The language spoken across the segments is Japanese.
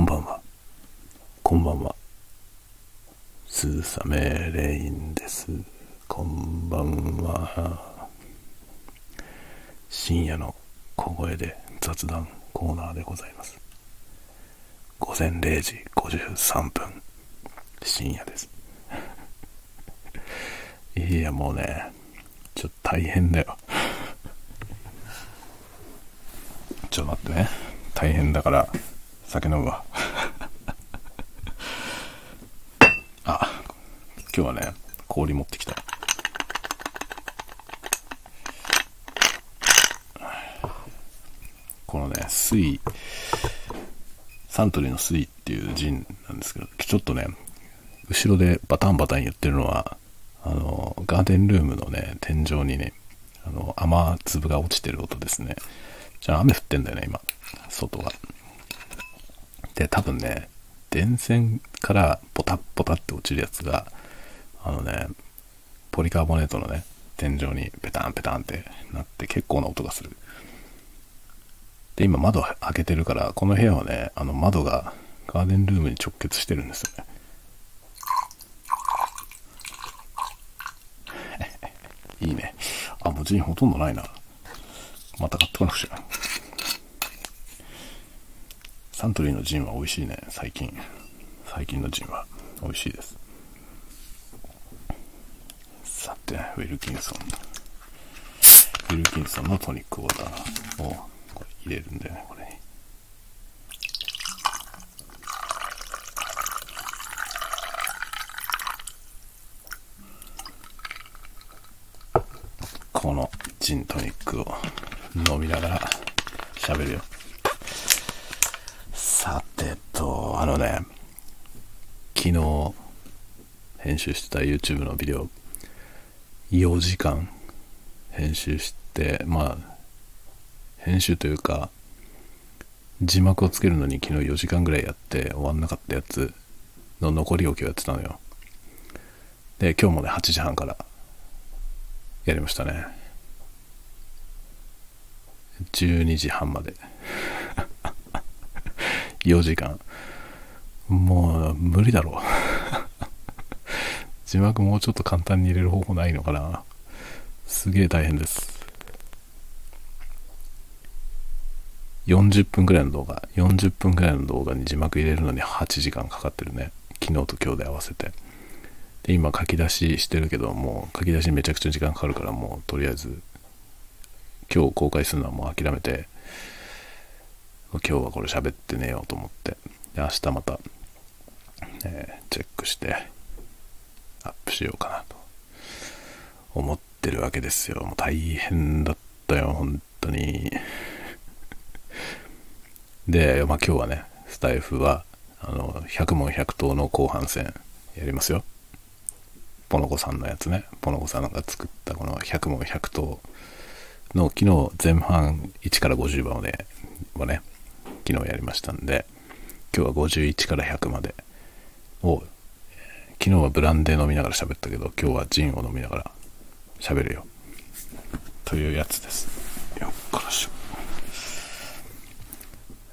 こんばんは。こんばんは。スーサメレインです。こんばんは。深夜の小声で雑談コーナーでございます。午前0時53分。深夜です。いや、もうね、ちょっと大変だよ。ちょっと待ってね。大変だから、酒飲むわ。あ、今日はね、氷持ってきた。このね、水、サントリーの水っていうジンなんですけど、ちょっとね、後ろでバタンバタン言ってるのは、あの、ガーデンルームのね、天井にね、あの、雨粒が落ちてる音ですね。じゃあ雨降ってんだよね、今。外が。で、多分ね、電線からポタッポタって落ちるやつが、あのね、ポリカーボネートのね、天井にペタンペタンってなって結構な音がする。で、今窓開けてるから、この部屋はね、あの窓がガーデンルームに直結してるんですよね。いいね。あ、もうジンほとんどないな。また買ってこなくちゃ。サントリーのジンは美味しいね、最近。最近のジンは美味しいです。さて、ウィルキンソン。ウィルキンソンのトニックウォーターをこれ入れるんだよね、これに。このジントニックを飲みながら喋るよ。さてと、あのね、昨日編集してた YouTube のビデオ、4時間編集して、まあ、編集というか、字幕をつけるのに昨日4時間ぐらいやって終わんなかったやつの残り置きをやってたのよ。で、今日もね、8時半からやりましたね。12時半まで。4時間。もう無理だろう。字幕もうちょっと簡単に入れる方法ないのかな。すげえ大変です。40分ぐらいの動画、40分ぐらいの動画に字幕入れるのに8時間かかってるね。昨日と今日で合わせて。で、今書き出ししてるけど、もう書き出しめちゃくちゃ時間かかるから、もうとりあえず、今日公開するのはもう諦めて、今日はこれ喋って寝ようと思って、明日また、えーチェックして、アップしようかなと思ってるわけですよ。もう大変だったよ、本当に。で、まあ今日はね、スタイフは、あの、100問100答の後半戦やりますよ。ポノコさんのやつね。ポノコさんが作ったこの100問100答の昨日前半1から50番までをね、昨日やりましたんで、今日は51から100までを、昨日はブランデー飲みながら喋ったけど、今日はジンを飲みながら喋るよ。というやつです。よっこらしょ。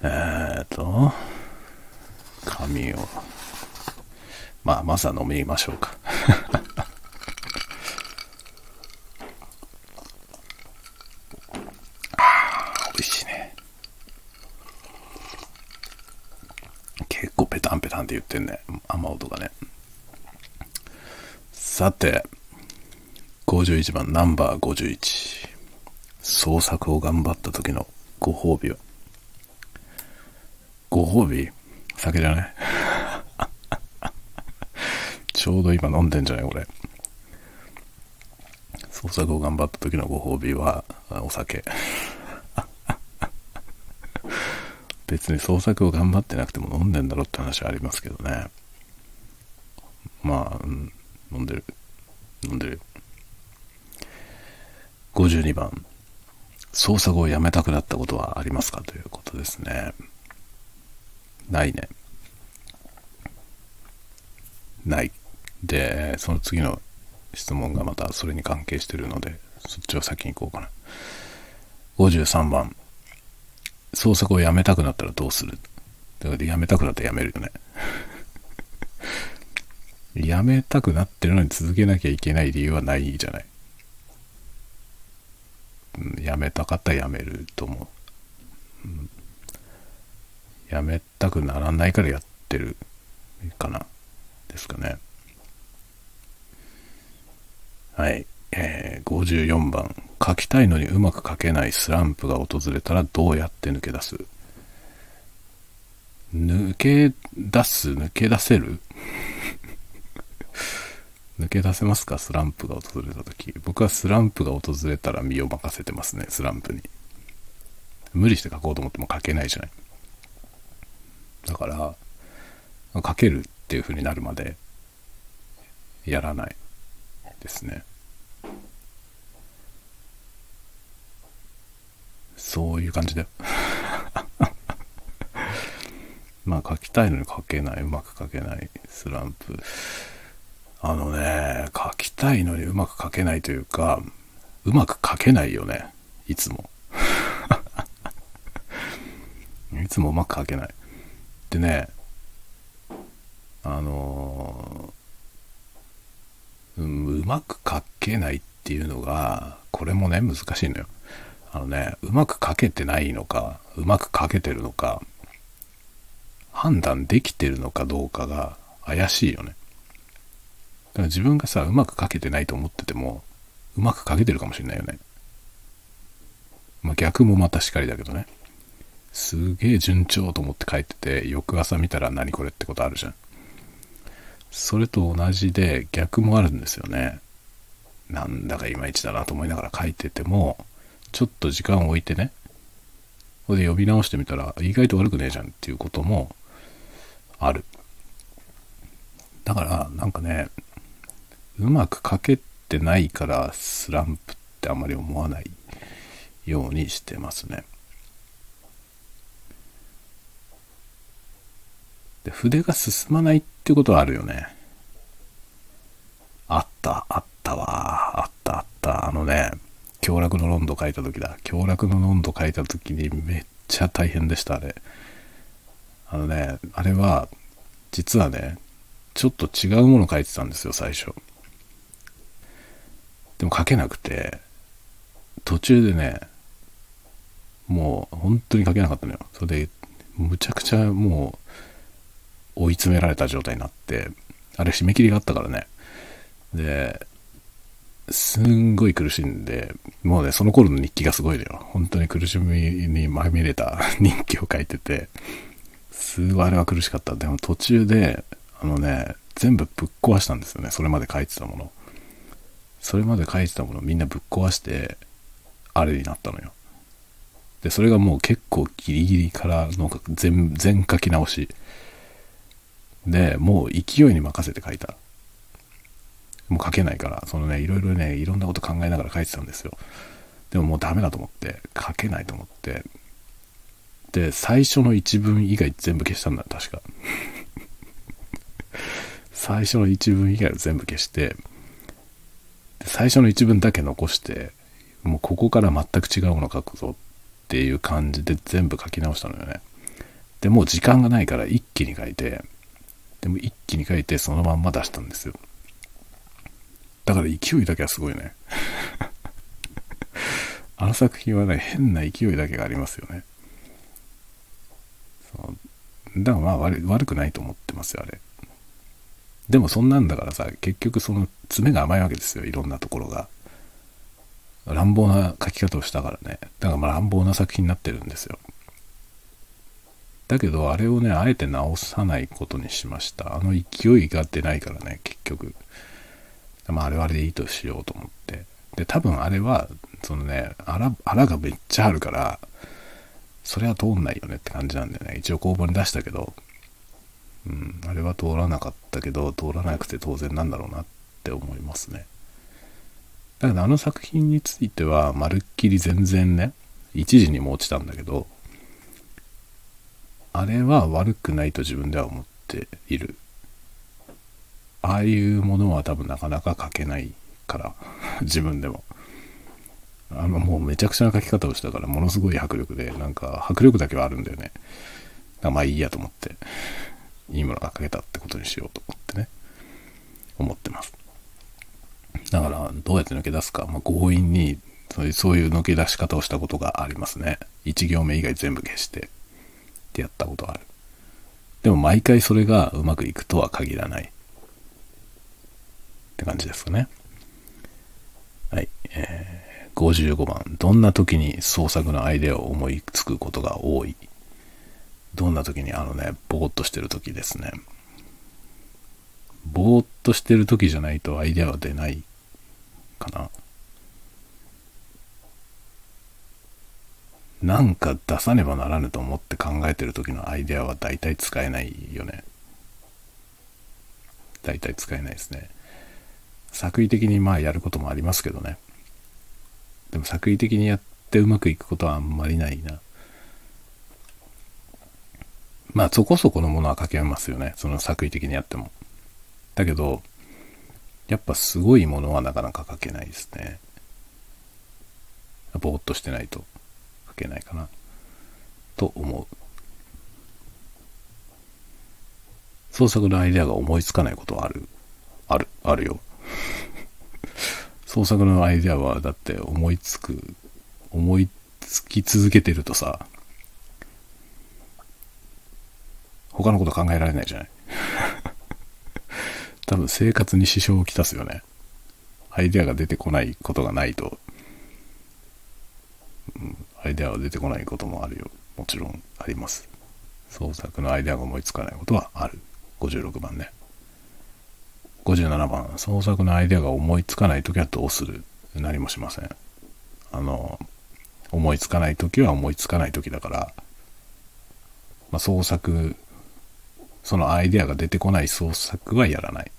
えーと、紙を、まあ、まずは飲みましょうか。美味しいね。結構ペタンペタンって言ってんね。雨音がね。さて、51番、ナンバー51。創作を頑張った時のご褒美は？ご褒美？酒じゃない ちょうど今飲んでんじゃないこれ。創作を頑張った時のご褒美は、お酒。別に創作を頑張ってなくても飲んでんだろって話はありますけどね。まあ、うん、飲んでる。飲んでる。52番。創作をやめたくなったことはありますか？ということですね。ないね。ない。で、その次の質問がまたそれに関係してるので、そっちを先に行こうかな。53番。創作をやめたくなったらどうする？だからやめたくなってやめるよね。やめたくなってるのに続けなきゃいけない理由はないじゃない。うん、やめたかったらやめると思う。やめたくならないからやってるかな。ですかね。はい。えー、54番。書きたいのにうまく書けないスランプが訪れたらどうやって抜け出す？抜け出す？抜け出せる？抜け出せますか？スランプが訪れた時。僕はスランプが訪れたら身を任せてますね、スランプに。無理して書こうと思っても書けないじゃない。だから、書けるっていう風になるまでやらないですね。そういう感じだよ。まあ書きたいのに書けない、うまく書けないスランプ。あのね、書きたいのにうまく書けないというか、うまく書けないよね。いつも。いつもうまく書けない。でね、あのううまく書けないっていうのが、これもね、難しいのよ。あのね、うまく書けてないのか、うまく書けてるのか、判断できてるのかどうかが怪しいよね。だから自分がさ、うまく書けてないと思ってても、うまく書けてるかもしれないよね。まあ逆もまたしかりだけどね。すげえ順調と思って書いてて、翌朝見たら何これってことあるじゃん。それと同じで逆もあるんですよね。なんだかいまいちだなと思いながら書いてても、ちょっと時間を置いてね、これで呼び直してみたら意外と悪くねえじゃんっていうこともある。だからなんかね、うまく書けてないからスランプってあまり思わないようにしてますね。で筆が進まないってことはあるよね。あった、あったわ。あった、あった。あのね、凶楽のロンド書いた時だ。凶楽のロンド書いた時にめっちゃ大変でした、あれ。あのね、あれは、実はね、ちょっと違うもの書いてたんですよ、最初。でも書けなくて、途中でね、もう本当に書けなかったのよ。それで、むちゃくちゃもう追い詰められた状態になって、あれ締め切りがあったからね。で、すんごい苦しんで、もうね、その頃の日記がすごいのよ。本当に苦しみにまみれた 日記を書いてて、すごいあれは苦しかった。でも途中で、あのね、全部ぶっ壊したんですよね。それまで書いてたもの。それまで書いてたものみんなぶっ壊して、あれになったのよ。で、それがもう結構ギリギリからの全、全書き直し。で、もう勢いに任せて書いた。もう書けないから、そのね、いろいろね、いろんなこと考えながら書いてたんですよ。でももうダメだと思って、書けないと思って。で、最初の一文以外全部消したんだ、確か。最初の一文以外を全部消して、最初の一文だけ残して、もうここから全く違うもの書くぞっていう感じで全部書き直したのよね。で、もう時間がないから一気に書いて、でも一気に書いてそのまんま出したんですよ。だから勢いだけはすごいね。あの作品はね、変な勢いだけがありますよね。そうだからまあ悪悪くないと思ってますよ、あれ。でもそんなんだからさ、結局その爪が甘いわけですよ、いろんなところが。乱暴な書き方をしたからね。だからまあ乱暴な作品になってるんですよ。だけど、あれをね、あえて直さないことにしました。あの勢いが出ないからね、結局。まあ、あれはあれでいいとしようと思って。で、多分あれは、そのね、あら、あらがめっちゃあるから、それは通んないよねって感じなんでね、一応公募に出したけど、あれは通らなかったけど、通らなくて当然なんだろうなって思いますね。だけどあの作品については、まるっきり全然ね、一時にも落ちたんだけど、あれは悪くないと自分では思っている。ああいうものは多分なかなか書けないから、自分でも。あの、もうめちゃくちゃな書き方をしたから、ものすごい迫力で、なんか迫力だけはあるんだよね。まあいいやと思って、いいものが書けたってことにしようと思ってね、思ってます。だから、どうやって抜け出すか、まあ、強引にそういう、抜け出し方をしたことがありますね。1行目以外全部消して、ってやったことある。でも毎回それがうまくいくとは限らない。って感じですかね。はい。えー、55番。どんな時に創作のアイデアを思いつくことが多い？どんな時にあのね、ぼーっとしてる時ですね。ぼーっとしてる時じゃないとアイデアは出ないかな。なんか出さねばならぬと思って考えてる時のアイデアは大体使えないよね。大体使えないですね。作為的にまあやることもありますけどね。でも作為的にやってうまくいくことはあんまりないな。まあそこそこのものは書けますよね。その作為的にやっても。だけど、やっぱすごいものはなかなか書けないですね。ぼーっとしてないと書けないかな。と思う。創作のアイデアが思いつかないことはある。ある、あるよ。創作のアイデアはだって思いつく、思いつき続けてるとさ、他のこと考えられないじゃない 多分生活に支障をきたすよね。アイデアが出てこないことがないと、うん、アイデアが出てこないこともあるよ。もちろんあります。創作のアイデアが思いつかないことはある。56番ね。57番、創作のアイデアが思いつかないときはどうする？何もしません。あの、思いつかないときは思いつかないときだから、まあ、創作、そのアイデアが出てこない創作はやらない。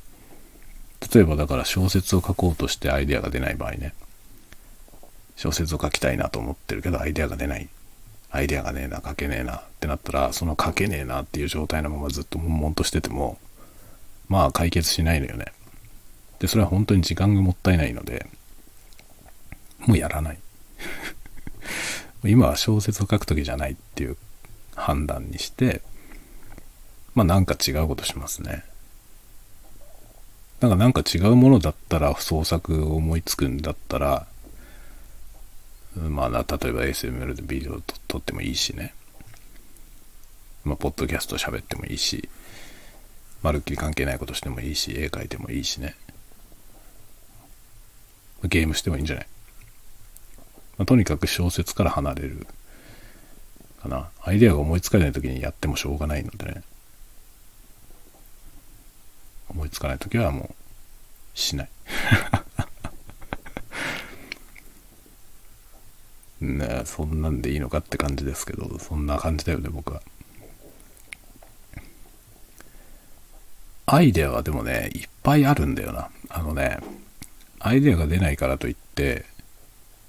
例えばだから小説を書こうとしてアイデアが出ない場合ね。小説を書きたいなと思ってるけどアイデアが出ない。アイデアがねえな、書けねえなってなったら、その書けねえなっていう状態のままずっと悶々としてても、まあ解決しないのよね。で、それは本当に時間がもったいないので、もうやらない。今は小説を書く時じゃないっていう判断にして、まあなんか違うことしますね。なんかなんか違うものだったら創作を思いつくんだったら、まあ、例えば ASMR でビデオ撮ってもいいしね。まあ、ポッドキャスト喋ってもいいし、まるっきり関係ないことしてもいいし、絵描いてもいいしね。ゲームしてもいいんじゃない、まあ、とにかく小説から離れるかな。アイデアが思いつかない時にやってもしょうがないのでね。思いつかない時はもうしない。ねそんなんでいいのかって感じですけど、そんな感じだよね、僕は。アイデアはでもね、いっぱいあるんだよな。あのね、アイデアが出ないからといって、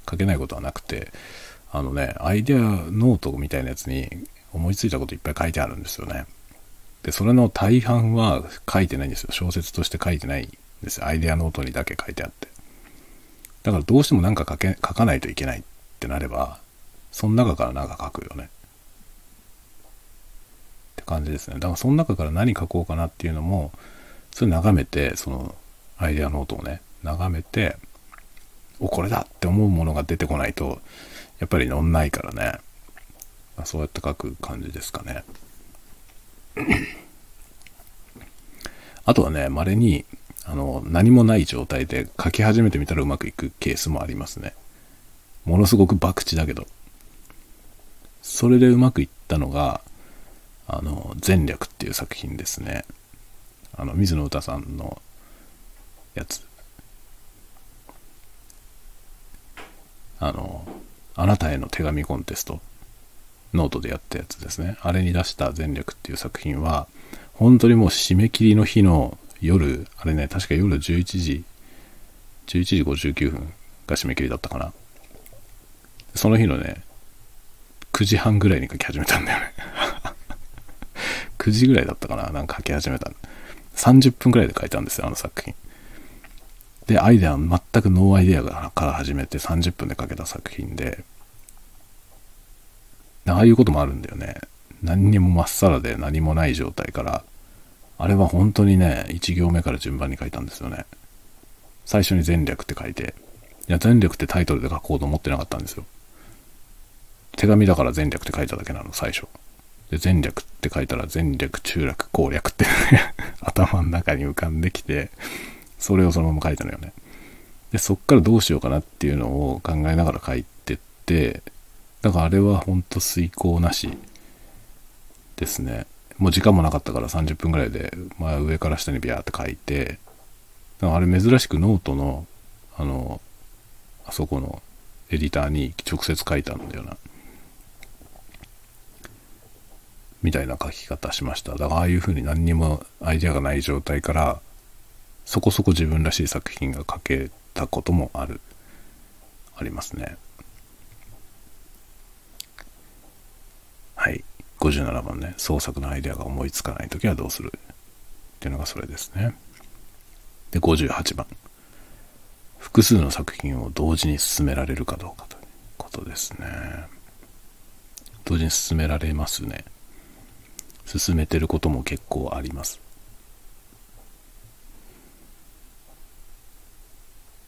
書けないことはなくて、あのね、アイデアノートみたいなやつに思いついたこといっぱい書いてあるんですよね。で、それの大半は書いてないんですよ。小説として書いてないんですよ。アイデアノートにだけ書いてあって。だからどうしても何か書け、書かないといけないってなれば、その中から何か書くよね。って感じですね。だからその中から何書こうかなっていうのも、それ眺めて、そのアイデアノートをね、眺めて、お、これだって思うものが出てこないと、やっぱり乗んないからね。そうやって書く感じですかね。あとはね、稀に、あの、何もない状態で書き始めてみたらうまくいくケースもありますね。ものすごく博打だけど。それでうまくいったのが、あの、前略っていう作品ですね。あの、水野歌さんのやつ。あの、あなたへの手紙コンテスト、ノートでやったやつですね。あれに出した前略っていう作品は、本当にもう締め切りの日の夜、あれね、確か夜11時、11時59分が締め切りだったかな。その日のね、9時半ぐらいに書き始めたんだよね 9時ぐらいだったかななんか書き始めた。30分ぐらいで書いたんですよ、あの作品。で、アイデア、全くノーアイデアから始めて30分で書けた作品で、ああいうこともあるんだよね。何にもまっさらで何もない状態から。あれは本当にね1行目から順番に書いたんですよね。最初に前略って書いて。いや前略ってタイトルで書こうと思ってなかったんですよ。手紙だから前略って書いただけなの最初。で前略って書いたら前略中略攻略って 頭の中に浮かんできてそれをそのまま書いたのよね。でそっからどうしようかなっていうのを考えながら書いてってだからあれはほんと推敲なしですね。もう時間もなかったから30分ぐらいで、まあ、上から下にビャーって書いてあれ珍しくノートのあのあそこのエディターに直接書いたんだよな。みたいな書き方しました。だからああいうふうに何にもアイデアがない状態からそこそこ自分らしい作品が書けたこともある。ありますね。はい。57番ね。創作のアイデアが思いつかない時はどうするっていうのがそれですね。で58番。複数の作品を同時に進められるかどうかということですね。同時に進められますね。進めてることも結構あります。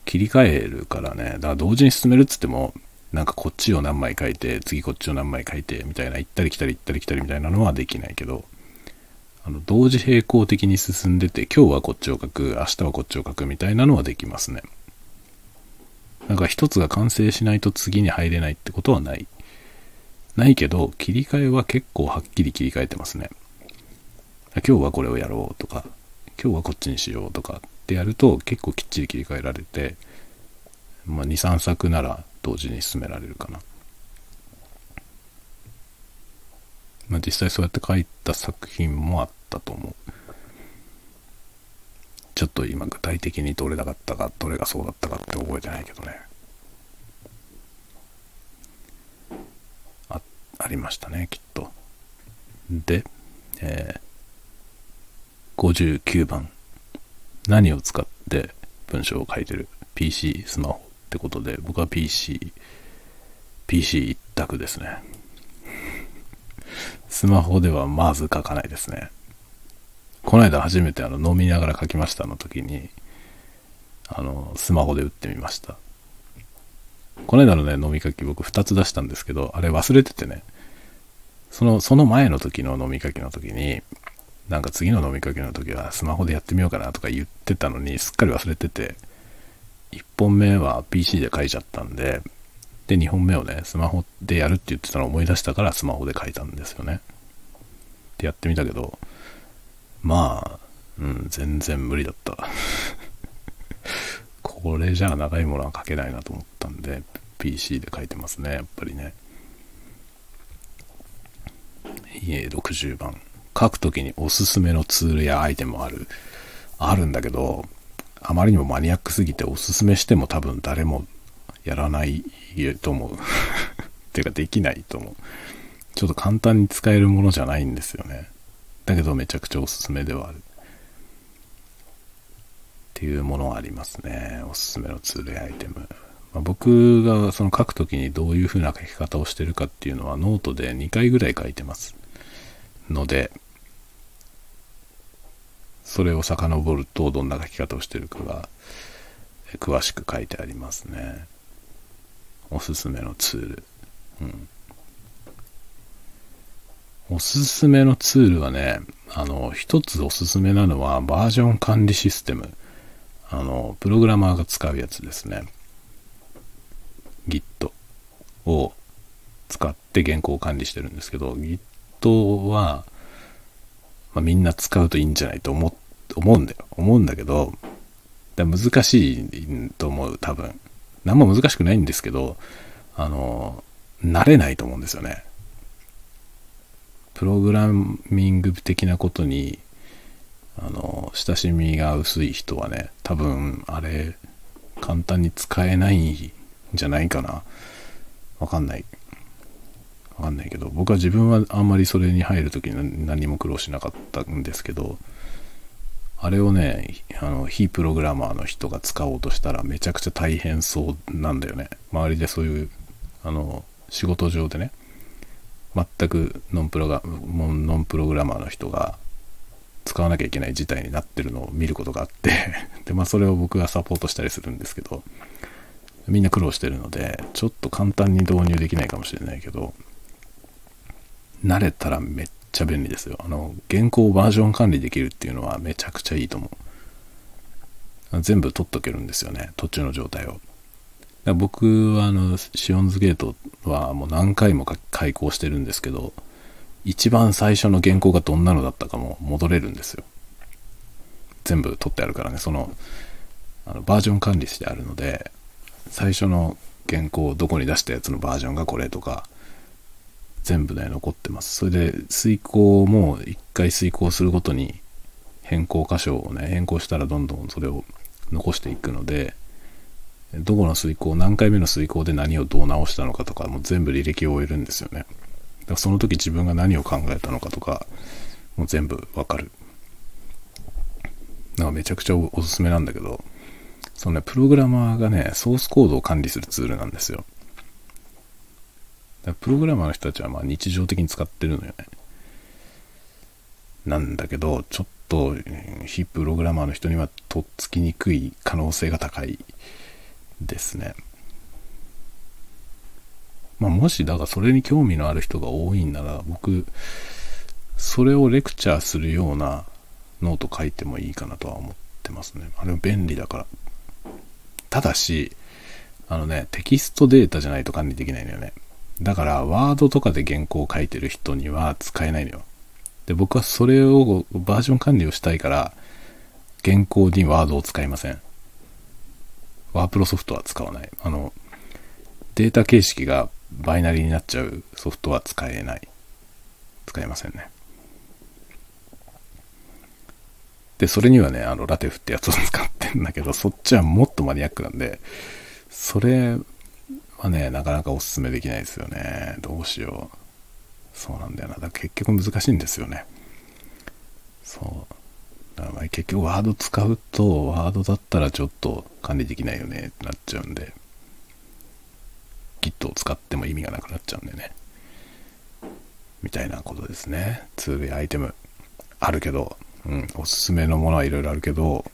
切り替えるからね。だから同時に進めるっつってもなんかこっちを何枚書いて次こっちを何枚書いてみたいな行ったり来たり行ったり来たりみたいなのはできないけどあの同時並行的に進んでて今日はこっちを書く明日はこっちを書くみたいなのはできますね。なんか一つが完成しないと次に入れないってことはない。ないけど切り替えは結構はっきり切り替えてますね。今日はこれをやろうとか今日はこっちにしようとかってやると結構きっちり切り替えられて、まあ、23作なら同時に進められるかな。まあ、実際そうやって書いた作品もあったと思う。ちょっと今具体的にどれだったか、どれがそうだったかって覚えてないけどね。あ、ありましたね、きっと。で、えー、59番。何を使って文章を書いてる ?PC、スマホってことで、僕は PC、PC 一択ですね。スマホではまず書かないですね。この間初めてあの飲みながら書きましたの時に、あの、スマホで打ってみました。この間のね、飲み書き僕2つ出したんですけど、あれ忘れててね、その、その前の時の飲み書きの時に、なんか次の飲みかけの時はスマホでやってみようかなとか言ってたのにすっかり忘れてて、1本目は PC で書いちゃったんで、で、2本目をね、スマホでやるって言ってたのを思い出したからスマホで書いたんですよね。で、やってみたけど、まあ、うん、全然無理だった。これじゃあ長いものは書けないなと思ったんで、PC で書いてますね、やっぱりね。いえ、60番。書くときにおすすめのツールやアイテムある、あるんだけど、あまりにもマニアックすぎておすすめしても多分誰もやらないと思う。ていうかできないと思う。ちょっと簡単に使えるものじゃないんですよね。だけどめちゃくちゃおすすめではある。っていうものはありますね。おすすめのツールアイテム。まあ、僕がその書くときにどういう風な書き方をしてるかっていうのはノートで2回ぐらい書いてます。ので、それを遡るとどんな書き方をしてるかが詳しく書いてありますね。おすすめのツール。うん。おすすめのツールはね、あの、一つおすすめなのはバージョン管理システム。あの、プログラマーが使うやつですね。Git を使って原稿を管理してるんですけど、Git は、まあ、みんな使うといいんじゃないと思っ思うんだよ。思うんだけど、だ難しいと思う、多分。何も難しくないんですけど、あの、慣れないと思うんですよね。プログラミング的なことに、あの、親しみが薄い人はね、多分、あれ、簡単に使えないんじゃないかな。わかんない。わかんないけど、僕は自分はあんまりそれに入るときに何も苦労しなかったんですけど、あれをね、あの、非プログラマーの人が使おうとしたらめちゃくちゃ大変そうなんだよね。周りでそういう、あの、仕事上でね、全くノンプロがノンプログラマーの人が使わなきゃいけない事態になってるのを見ることがあって で、まあ、それを僕がサポートしたりするんですけどみんな苦労してるのでちょっと簡単に導入できないかもしれないけど慣れたらめっちゃ便利ですよ。あの原稿をバージョン管理できるっていうのはめちゃくちゃいいと思う。全部取っとけるんですよね。途中の状態を。僕はあのシオンズゲートはもう何回も開講してるんですけど一番最初の原稿がどんなのだったかも戻れるんですよ。全部取ってあるからね。そのあのバージョン管理してあるので最初の原稿をどこに出したやつのバージョンがこれとか全部ね残ってます。それで遂行も一回遂行するごとに変更箇所をね変更したらどんどんそれを残していくのでどこの遂行何回目の遂行で何をどう直したのかとかもう全部履歴を終えるんですよね。だからその時自分が何を考えたのかとかもう全部わかる。なんかめちゃくちゃおすすめなんだけどそのねプログラマーがねソースコードを管理するツールなんですよ。プログラマーの人たちはまあ日常的に使ってるのよねなんだけどちょっと非プログラマーの人にはとっつきにくい可能性が高いですね。まあ、もし、だからそれに興味のある人が多いんなら、僕、それをレクチャーするようなノート書いてもいいかなとは思ってますね。あれも便利だから。ただし、あのね、テキストデータじゃないと管理できないのよね。だから、ワードとかで原稿を書いてる人には使えないのよ。で、僕はそれをバージョン管理をしたいから、原稿にワードを使いません。ワープロソフトは使わない。あの、データ形式がバイナリーになっちゃうソフトは使えない。使えませんね。で、それにはね、あの、ラテフってやつを使ってんだけど、そっちはもっとマニアックなんで、それはね、なかなかおすすめできないですよね。どうしよう。そうなんだよな。だ結局難しいんですよね。そう。まあ結局ワード使うと、ワードだったらちょっと管理できないよねってなっちゃうんで、Git を使っても意味がなくなっちゃうんでね。みたいなことですね。ツールやアイテムあるけど、うん、おすすめのものはいろいろあるけど、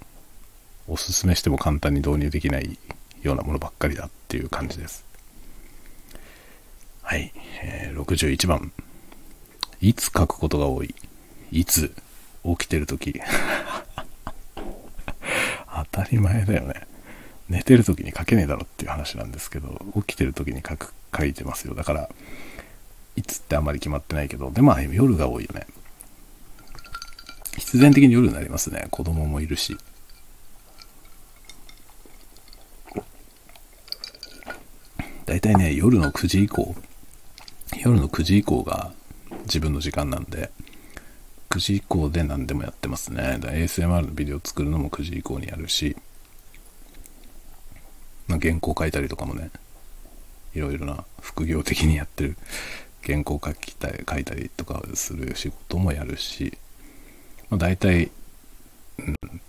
おすすめしても簡単に導入できないようなものばっかりだっていう感じです。はい。えー、61番。いつ書くことが多い？いつ？起きてる時。当たり前だよね。寝てる時に書けねえだろっていう話なんですけど起きてる時に書く書いてますよ。だからいつってあんまり決まってないけどでまあ夜が多いよね。必然的に夜になりますね。子供もいるし。大体ね夜の9時以降夜の9時以降が自分の時間なんで9時以降で何でもやってますね。ASMR のビデオ作るのも9時以降にやるし、ま、原稿書いたりとかもね、いろいろな副業的にやってる原稿書きたい書いたりとかする仕事もやるし、まあ、大体、うん、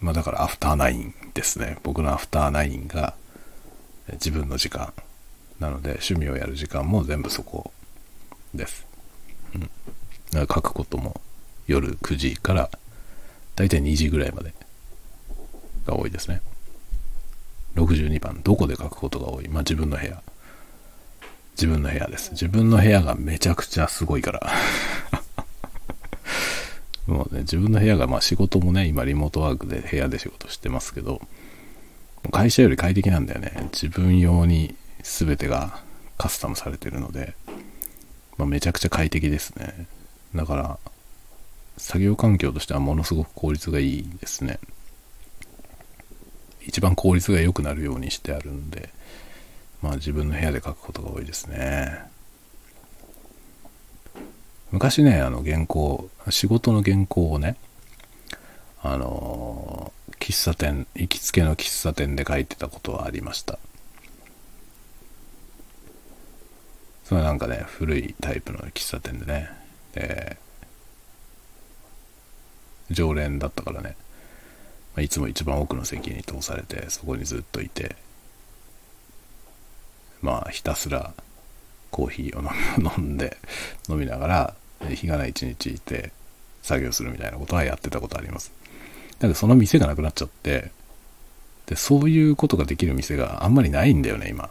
まあだからアフターナインですね。僕のアフターナインが自分の時間なので趣味をやる時間も全部そこです。うん。だから書くことも夜9時からだいたい2時ぐらいまでが多いですね。62番、どこで書くことが多い？まあ自分の部屋。自分の部屋です。自分の部屋がめちゃくちゃすごいから もうね、自分の部屋が、まあ仕事もね、今リモートワークで部屋で仕事してますけど、会社より快適なんだよね。自分用に全てがカスタムされてるので、まあ、めちゃくちゃ快適ですね。だから、作業環境としてはものすごく効率がいいですね。一番効率が良くなるようにしてあるんで、まあ自分の部屋で書くことが多いですね。昔ね、あの原稿、仕事の原稿をね、あの、喫茶店、行きつけの喫茶店で書いてたことはありました。それなんかね、古いタイプの喫茶店でね、で、常連だったからね、まあ、いつも一番奥の席に通されてそこにずっといて。まあひたすらコーヒーを飲 んで飲みながら日がない一日いて作業するみたいなことはやってたことあります。だけどその店がなくなっちゃってでそういうことができる店があんまりないんだよね今。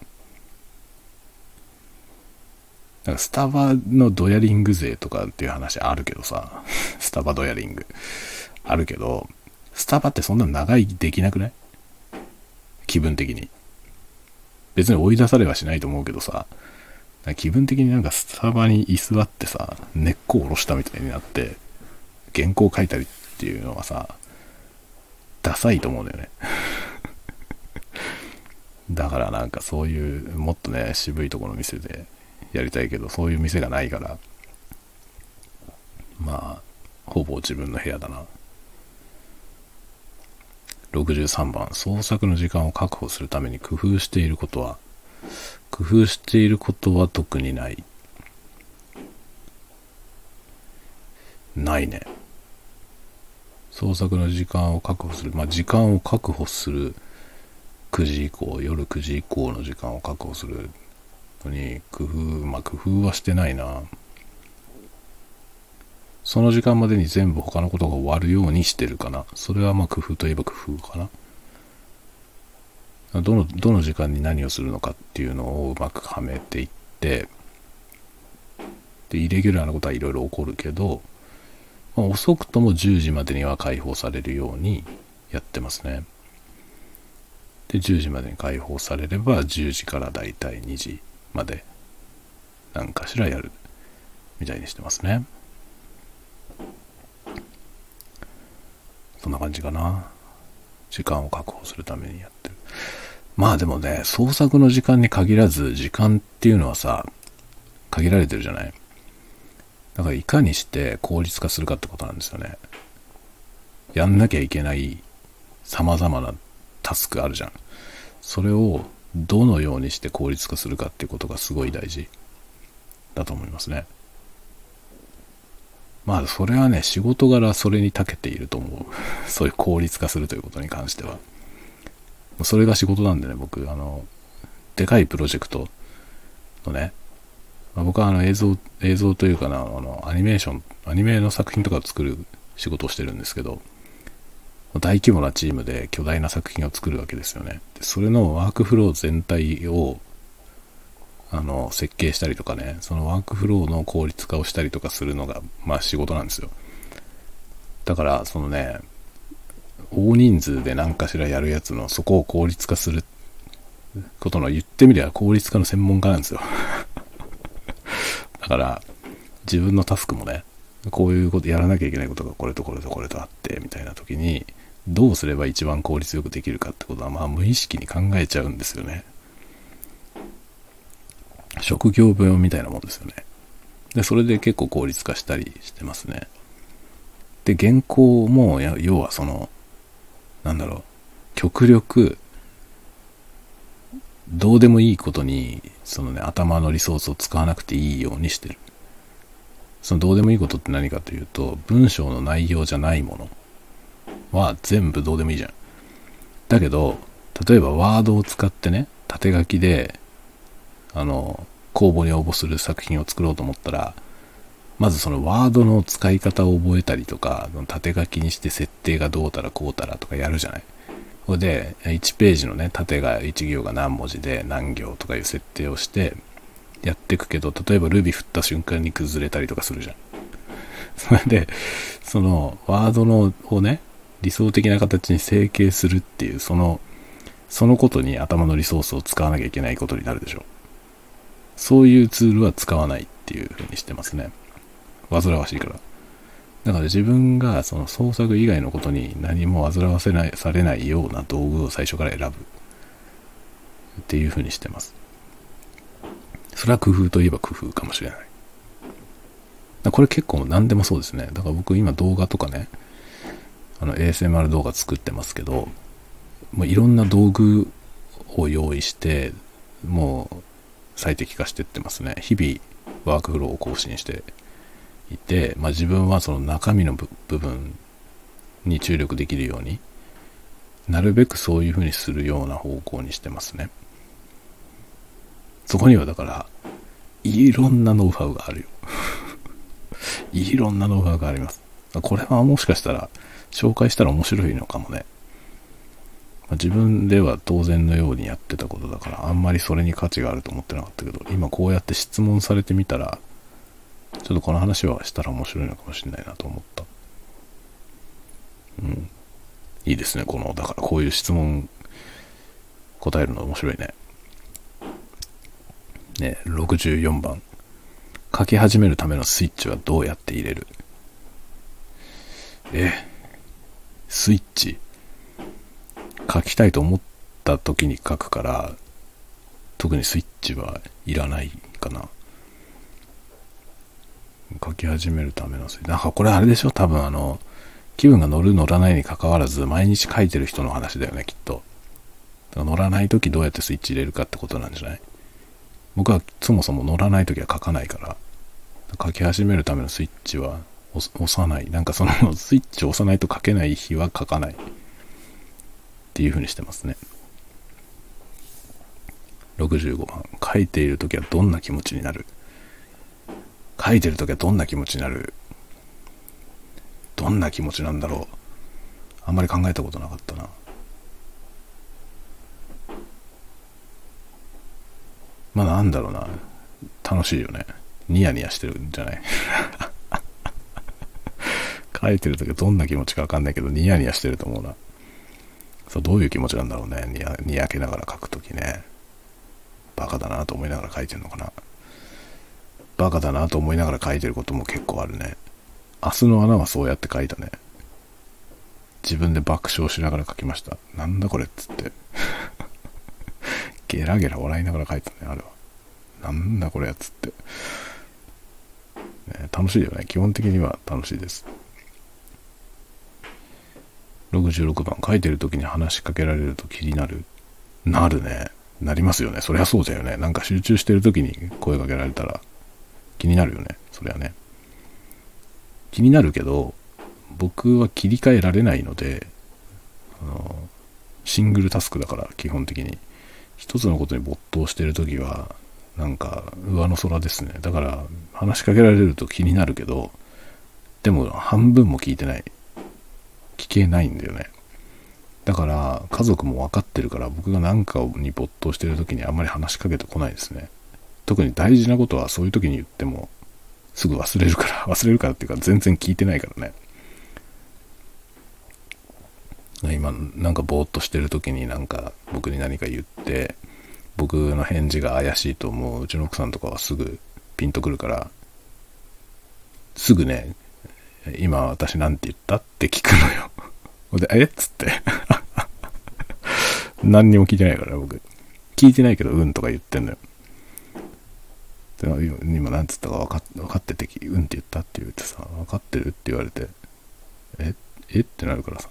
なんかスタバのドヤリング税とかっていう話あるけどさ、スタバドヤリング。あるけど、スタバってそんな長いできなくない？気分的に。別に追い出されはしないと思うけどさ、気分的になんかスタバに居座ってさ、根っこを下ろしたみたいになって、原稿書いたりっていうのはさ、ダサいと思うんだよね。だからなんかそういう、もっとね、渋いところの店でやりたいけど、そういう店がないから、まあ、ほぼ自分の部屋だな。63番、創作の時間を確保するために工夫していることは、工夫していることは特にない。ないね。創作の時間を確保する。まあ、時間を確保する。9時以降、夜9時以降の時間を確保するのに、工夫、まあ、工夫はしてないな。その時間までに全部他のことが終わるようにしてるかな。それはまあ工夫といえば工夫かな。どの、どの時間に何をするのかっていうのをうまくはめていって、で、イレギュラーなことはいろいろ起こるけど、まあ、遅くとも10時までには解放されるようにやってますね。で、10時までに解放されれば、10時からだいたい2時まで何かしらやるみたいにしてますね。そんな感じかな。時間を確保するためにやってる。まあでもね、創作の時間に限らず、時間っていうのはさ、限られてるじゃない。だからいかにして効率化するかってことなんですよね。やんなきゃいけない様々なタスクあるじゃん。それをどのようにして効率化するかっていうことがすごい大事だと思いますね。まあそれはね、仕事柄それに長けていると思う。そういう効率化するということに関しては。それが仕事なんでね、僕、あの、でかいプロジェクトのね、まあ、僕はあの映像、映像というかな、あの、アニメーション、アニメの作品とかを作る仕事をしてるんですけど、大規模なチームで巨大な作品を作るわけですよね。でそれのワークフロー全体をあの、設計したりとかね、そのワークフローの効率化をしたりとかするのが、まあ仕事なんですよ。だから、そのね、大人数で何かしらやるやつの、そこを効率化することの言ってみれば効率化の専門家なんですよ。だから、自分のタスクもね、こういうことやらなきゃいけないことがこれとこれとこれとあって、みたいな時に、どうすれば一番効率よくできるかってことは、まあ無意識に考えちゃうんですよね。職業病みたいなもんですよね。で、それで結構効率化したりしてますね。で、原稿も、要はその、なんだろう、極力、どうでもいいことに、そのね、頭のリソースを使わなくていいようにしてる。そのどうでもいいことって何かというと、文章の内容じゃないものは全部どうでもいいじゃん。だけど、例えばワードを使ってね、縦書きであの、公募に応募する作品を作ろうと思ったら、まずそのワードの使い方を覚えたりとか、縦書きにして設定がどうたらこうたらとかやるじゃない。これで、1ページのね、縦が1行が何文字で何行とかいう設定をしてやっていくけど、例えば Ruby 振った瞬間に崩れたりとかするじゃん。それで、そのワードのをね、理想的な形に整形するっていう、その、そのことに頭のリソースを使わなきゃいけないことになるでしょう。そういうツールは使わないっていう風にしてますね。煩わしいから。だから自分がその創作以外のことに何も煩わせない、されないような道具を最初から選ぶ。っていう風にしてます。それは工夫といえば工夫かもしれない。これ結構何でもそうですね。だから僕今動画とかね、あの ASMR 動画作ってますけど、もういろんな道具を用意して、もう最適化してってますね。日々ワークフローを更新していて、まあ、自分はその中身の部分に注力できるようになるべくそういうふうにするような方向にしてますね。そこにはだからいろんなノウハウがあるよ。いろんなノウハウがあります。これはもしかしたら、紹介したら面白いのかもね。まあ、自分では当然のようにやってたことだから、あんまりそれに価値があると思ってなかったけど、今こうやって質問されてみたら、ちょっとこの話はしたら面白いのかもしれないなと思った。うん。いいですね。この、だからこういう質問答えるの面白いね。ね、64番。書き始めるためのスイッチはどうやって入れる？え、スイッチ書きたいと思った時に書くから、特にスイッチはいらないかな。書き始めるためのスイッチ。なんかこれあれでしょ？多分あの、気分が乗る乗らないに関わらず、毎日書いてる人の話だよね、きっと。乗らない時どうやってスイッチ入れるかってことなんじゃない？僕はそもそも乗らない時は書かないから、書き始めるためのスイッチは押さない。なんかその スイッチを押さないと書けない日は書かない。っていう風にしてますね。65番。書いている時はどんな気持ちになる？書いてる時はどんな気持ちになる？どんな気持ちなんだろう？あんまり考えたことなかったな。まあなんだろうな。楽しいよね。ニヤニヤしてるんじゃない？書いてる時はどんな気持ちかわかんないけど、ニヤニヤしてると思うな。そう、どういう気持ちなんだろうね。にやけながら書くときね。バカだなと思いながら書いてるのかな。バカだなと思いながら書いてることも結構あるね。明日の穴はそうやって書いたね。自分で爆笑しながら書きました。なんだこれっつって。ゲラゲラ笑いながら書いてたね、あれは。なんだこれやつって。ね、楽しいよね。基本的には楽しいです。66番、書いてる時に話しかけられると気になる。なるね。なりますよね。そりゃそうだよね。なんか集中してる時に声かけられたら気になるよね。そりゃね。気になるけど、僕は切り替えられないので、あの、シングルタスクだから基本的に。一つのことに没頭してる時は、なんか上の空ですね。だから話しかけられると気になるけど、でも半分も聞いてない。聞けないんだよね。だから家族も分かってるから僕が何かに没頭してる時にあんまり話しかけてこないですね。特に大事なことはそういう時に言ってもすぐ忘れるから、忘れるからっていうか全然聞いてないからね。今なんかぼーっとしてる時になんか僕に何か言って僕の返事が怪しいともううちの奥さんとかはすぐピンとくるからすぐね今私なんて言った？って聞くのよ。で、え？っつって 何にも聞いてないから僕。聞いてないけど、うんとか言ってんのよ。で今何つったか分か分かってて、うんって言ったって言ってさ、分かってる？って言われて、え？え？ってなるからさ、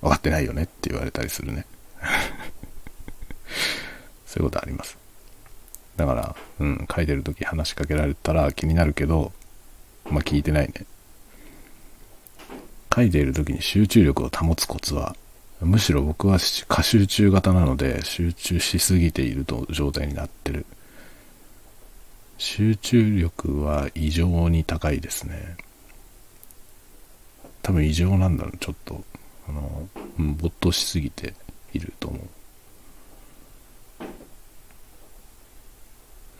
分かってないよね？って言われたりするね。そういうことあります。だから、うん、書いてる時話しかけられたら気になるけど、まあ聞いてないね。書いている時に集中力を保つコツは、むしろ僕は過集中型なので集中しすぎていると状態になってる。集中力は異常に高いですね。多分異常なんだろう、ちょっと。あの、没頭しすぎていると思う。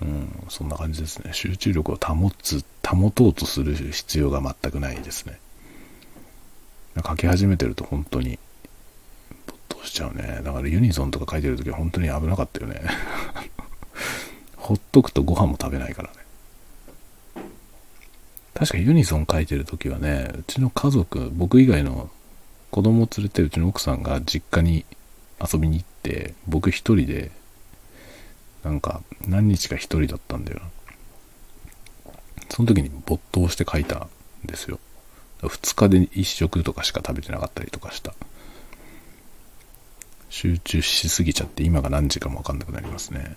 うん、そんな感じですね。集中力を保つ、保とうとする必要が全くないですね。書き始めてると本当に、没頭しちゃうね。だからユニゾンとか書いてるときは本当に危なかったよね。ほっとくとご飯も食べないからね。確かユニゾン書いてるときはね、うちの家族、僕以外の子供を連れてうちの奥さんが実家に遊びに行って、僕一人でなんか何日か一人だったんだよな。その時に没頭して書いたんですよ。2日で1食とかしか食べてなかったりとかした。集中しすぎちゃって今が何時かもわかんなくなりますね。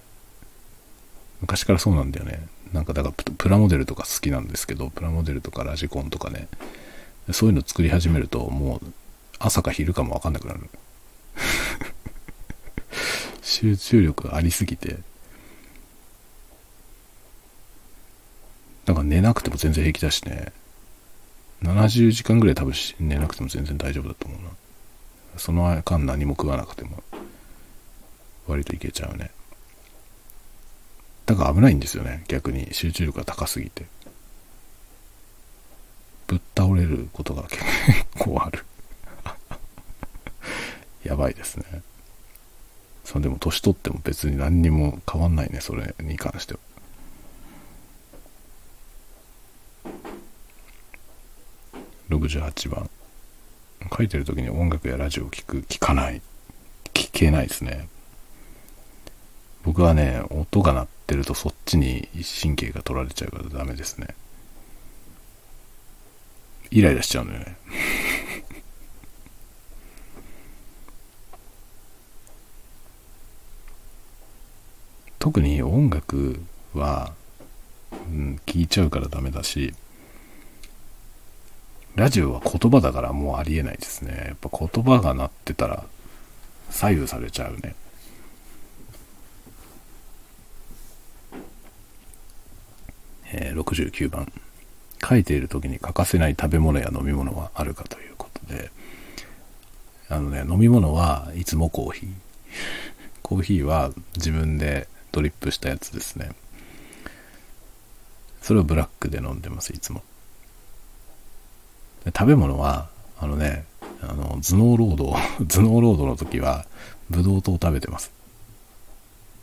昔からそうなんだよね。なんかだからプラモデルとか好きなんですけど、プラモデルとかラジコンとかね、そういうの作り始めるともう朝か昼かもわかんなくなる。集中力ありすぎてだか寝なくても全然平気だしね。70時間ぐらい多分寝なくても全然大丈夫だと思うな。その間何も食わなくても、割といけちゃうね。だから危ないんですよね。逆に集中力が高すぎて。ぶっ倒れることが 結構ある。やばいですね。それでも年取っても別に何にも変わんないね、それに関しては。68番。書いてる時に音楽やラジオを聴く、聴かない。聞けないですね。僕はね、音が鳴ってるとそっちに神経が取られちゃうからダメですね。イライラしちゃうんだよね。特に音楽は、うん、聞いちゃうからダメだし、ラジオは言葉だからもうありえないですね。やっぱ言葉が鳴ってたら左右されちゃうね。えー、69番。書いている時に欠かせない食べ物や飲み物はあるかということで、あのね、飲み物はいつもコーヒー。コーヒーは自分でドリップしたやつですね。それをブラックで飲んでます、いつも。食べ物は、あのね、あの、頭脳労働、頭脳労働の時は、ブドウ糖を食べてます。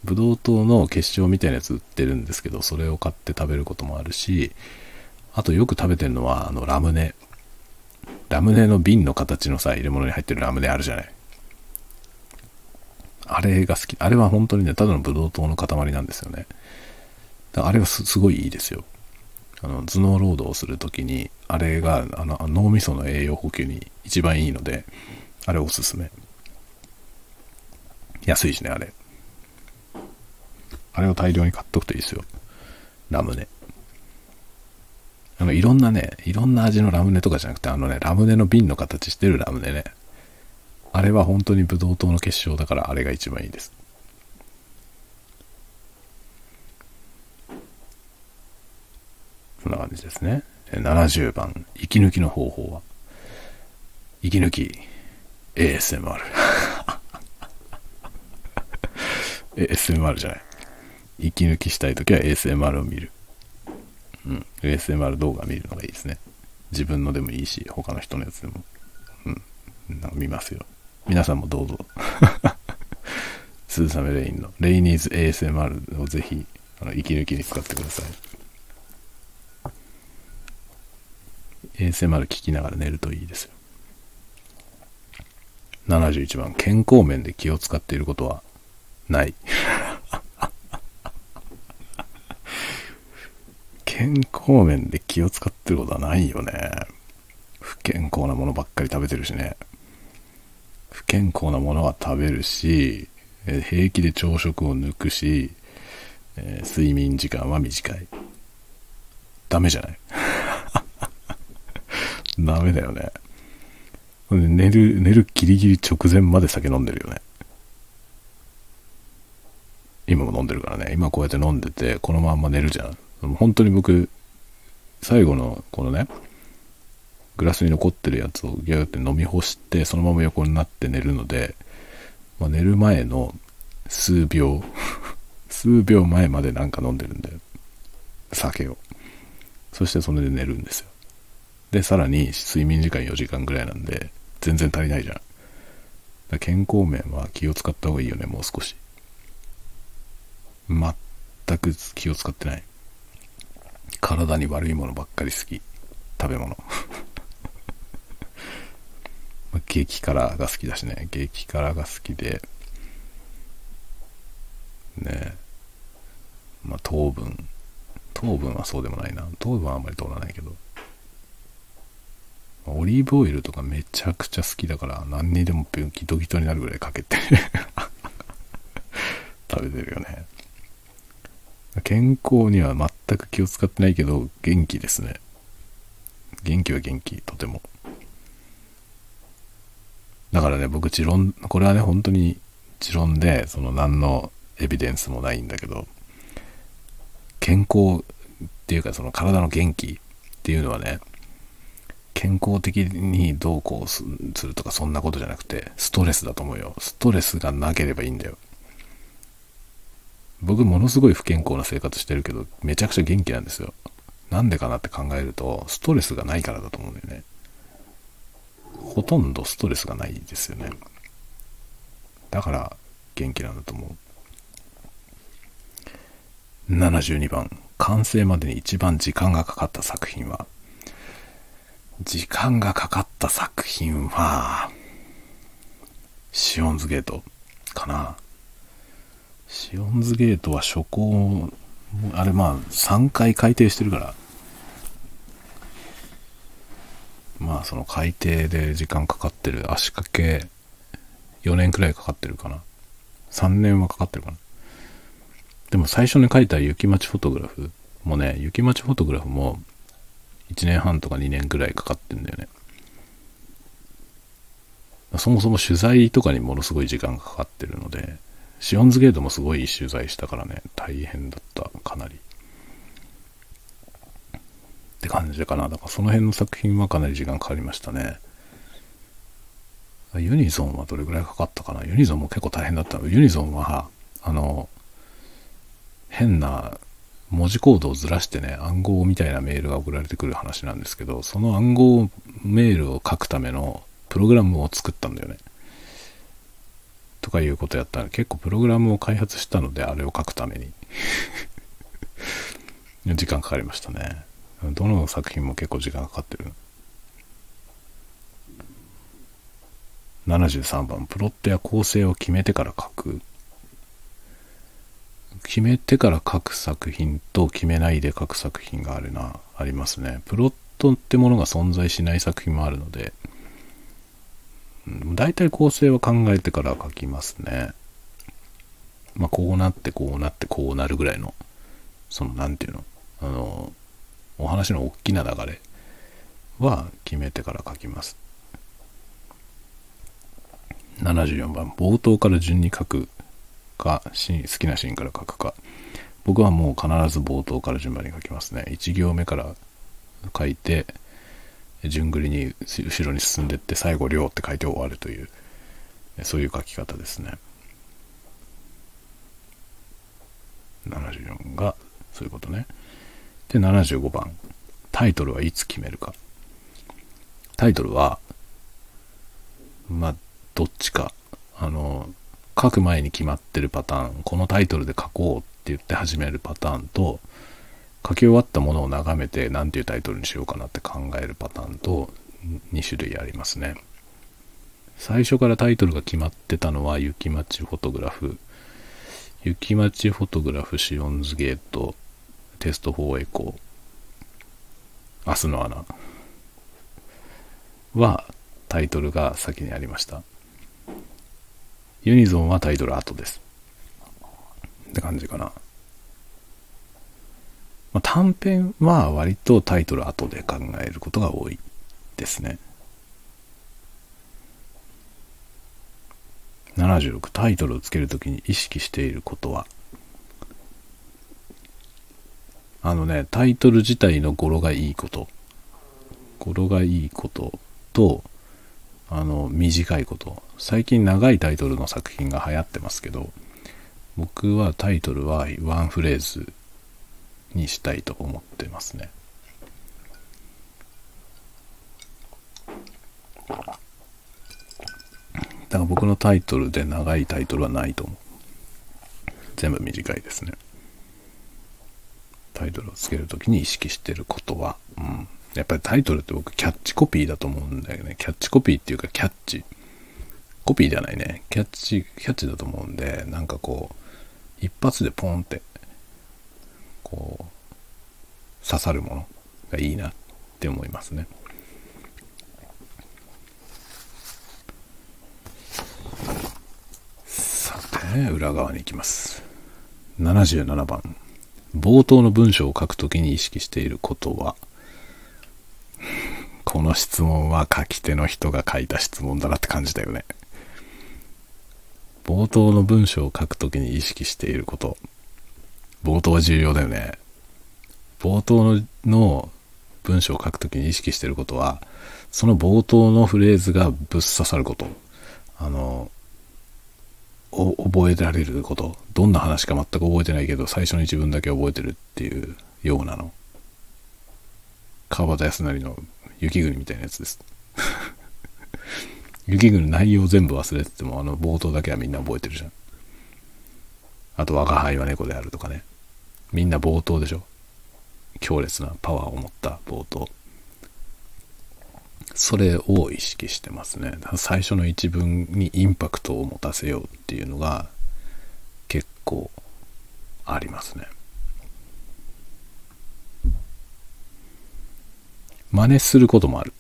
ブドウ糖の結晶みたいなやつ売ってるんですけど、それを買って食べることもあるし、あとよく食べてるのは、あの、ラムネ。ラムネの瓶の形のさ、入れ物に入ってるラムネあるじゃない。あれが好き。あれは本当にね、ただのブドウ糖の塊なんですよね。あれはすごいいいですよ。あの頭脳労働をする時にあれがあの脳みその栄養補給に一番いいのであれおすすめ。安いしねあれ。あれを大量に買っとくといいですよ。ラムネ。あのいろんなねいろんな味のラムネとかじゃなくてあのねラムネの瓶の形してるラムネね。あれは本当にブドウ糖の結晶だからあれが一番いいです。そんな感じですね。70番、息抜きの方法は？息抜き、ASMR。ASMR じゃない。息抜きしたいときは ASMR を見る。うん。ASMR 動画見るのがいいですね。自分のでもいいし、他の人のやつでも。うん。なんか見ますよ。皆さんもどうぞ。スーサメレインのレイニーズ ASMR をぜひ、あの、息抜きに使ってください。ASMR 聞きながら寝るといいですよ。71番、健康面で気を使っていることはない。健康面で気を使ってることはないよね。不健康なものばっかり食べてるしね。不健康なものは食べるし、平気で朝食を抜くし、え、睡眠時間は短い。ダメじゃないダメだよね。寝る、寝るギリギリ直前まで酒飲んでるよね。今も飲んでるからね。今こうやって飲んでて、このまんま寝るじゃん。本当に僕、最後のこのね、グラスに残ってるやつをギューって飲み干して、そのまま横になって寝るので、まあ、寝る前の数秒、数秒前までなんか飲んでるんだよ。酒を。そしてそれで寝るんですよ。で、さらに睡眠時間4時間ぐらいなんで、全然足りないじゃん。だ健康面は気を使った方がいいよね、もう少し。全く気を使ってない。体に悪いものばっかり好き。食べ物。激辛が好きだしね。激辛が好きで、ねまあ糖分。糖分はそうでもないな。糖分はあんまり通らないけど。オリーブオイルとかめちゃくちゃ好きだから何にでもギトギトになるぐらいかけて 食べてるよね。健康には全く気を使ってないけど元気ですね。元気は元気とても。だからね僕持論これはね本当に持論でその何のエビデンスもないんだけど健康っていうかその体の元気っていうのはね健康的にどうこうするとかそんなことじゃなくてストレスだと思うよ。ストレスがなければいいんだよ。僕ものすごい不健康な生活してるけどめちゃくちゃ元気なんですよ。なんでかなって考えるとストレスがないからだと思うんだよね。ほとんどストレスがないですよね。だから元気なんだと思う。72番完成までに一番時間がかかった作品は時間がかかった作品はシオンズゲートかな。シオンズゲートは初行あれまあ3回改訂してるから。まあその改訂で時間かかってる足掛け4年くらいかかってるかな。3年はかかってるかな。でも最初に書いた雪待ちフォトグラフもね雪待ちフォトグラフも1年半とか2年くらいかかってんだよね。そもそも取材とかにものすごい時間がかかってるのでシオンズゲートもすごい取材したからね大変だったかなり。って感じかな。だからその辺の作品はかなり時間かかりましたね。ユニゾンはどれぐらいかかったかな？ユニゾンも結構大変だった。ユニゾンはあの変な文字コードをずらしてね暗号みたいなメールが送られてくる話なんですけどその暗号メールを書くためのプログラムを作ったんだよね。とかいうことやったら結構プログラムを開発したのであれを書くために。時間かかりましたね。どの作品も結構時間かかってる。73番プロットや構成を決めてから書く。決めてから書く作品と決めないで書く作品があるなありますね。プロットってものが存在しない作品もあるので大体構成は考えてから書きますね。まあこうなってこうなってこうなるぐらいのその何て言うのあのお話の大きな流れは決めてから書きます。74番冒頭から順に書くか好きなシーンから書くか。僕はもう必ず冒頭から順番に書きますね。1行目から書いて順繰りに後ろに進んでいって最後「量」って書いて終わるというそういう書き方ですね。74がそういうことね。で75番。タイトルはいつ決めるか。タイトルはまあどっちか。あの書く前に決まってるパターンこのタイトルで書こうって言って始めるパターンと書き終わったものを眺めて何ていうタイトルにしようかなって考えるパターンと2種類ありますね。最初からタイトルが決まってたのは雪町フォトグラフ。雪町フォトグラフシオンズゲートテスト4エコー明日の穴はタイトルが先にありました。ユニゾンはタイトル後です。って感じかな。まあ、短編は割とタイトル後で考えることが多いですね。76タイトルをつけるときに意識していることはあのねタイトル自体の語呂がいいこと語呂がいいこととあの短いこと。最近長いタイトルの作品が流行ってますけど僕はタイトルはワンフレーズにしたいと思ってますね。だから僕のタイトルで長いタイトルはないと思う。全部短いですね。タイトルをつけるときに意識してることは、うん、やっぱりタイトルって僕キャッチコピーだと思うんだよね。キャッチコピーっていうかキャッチ。コピーではないね。キャッチ、キャッチだと思うんで、なんかこう、一発でポンって、こう、刺さるものがいいなって思いますね。さて、裏側に行きます。77番。冒頭の文章を書くときに意識していることは、この質問は書き手の人が書いた質問だなって感じだよね。冒頭の文章を書くときに意識していること。冒頭は重要だよね。冒頭の文章を書くときに意識してることは、その冒頭のフレーズがぶっ刺さること。あの、覚えられること。どんな話か全く覚えてないけど、最初に自分だけ覚えてるっていうようなの。川端康成の雪国みたいなやつです。雪国の内容全部忘れてても、あの冒頭だけはみんな覚えてるじゃん。あと、我が輩は猫であるとかね。みんな冒頭でしょ。強烈なパワーを持った冒頭。それを意識してますね。最初の一文にインパクトを持たせようっていうのが結構ありますね。真似することもある。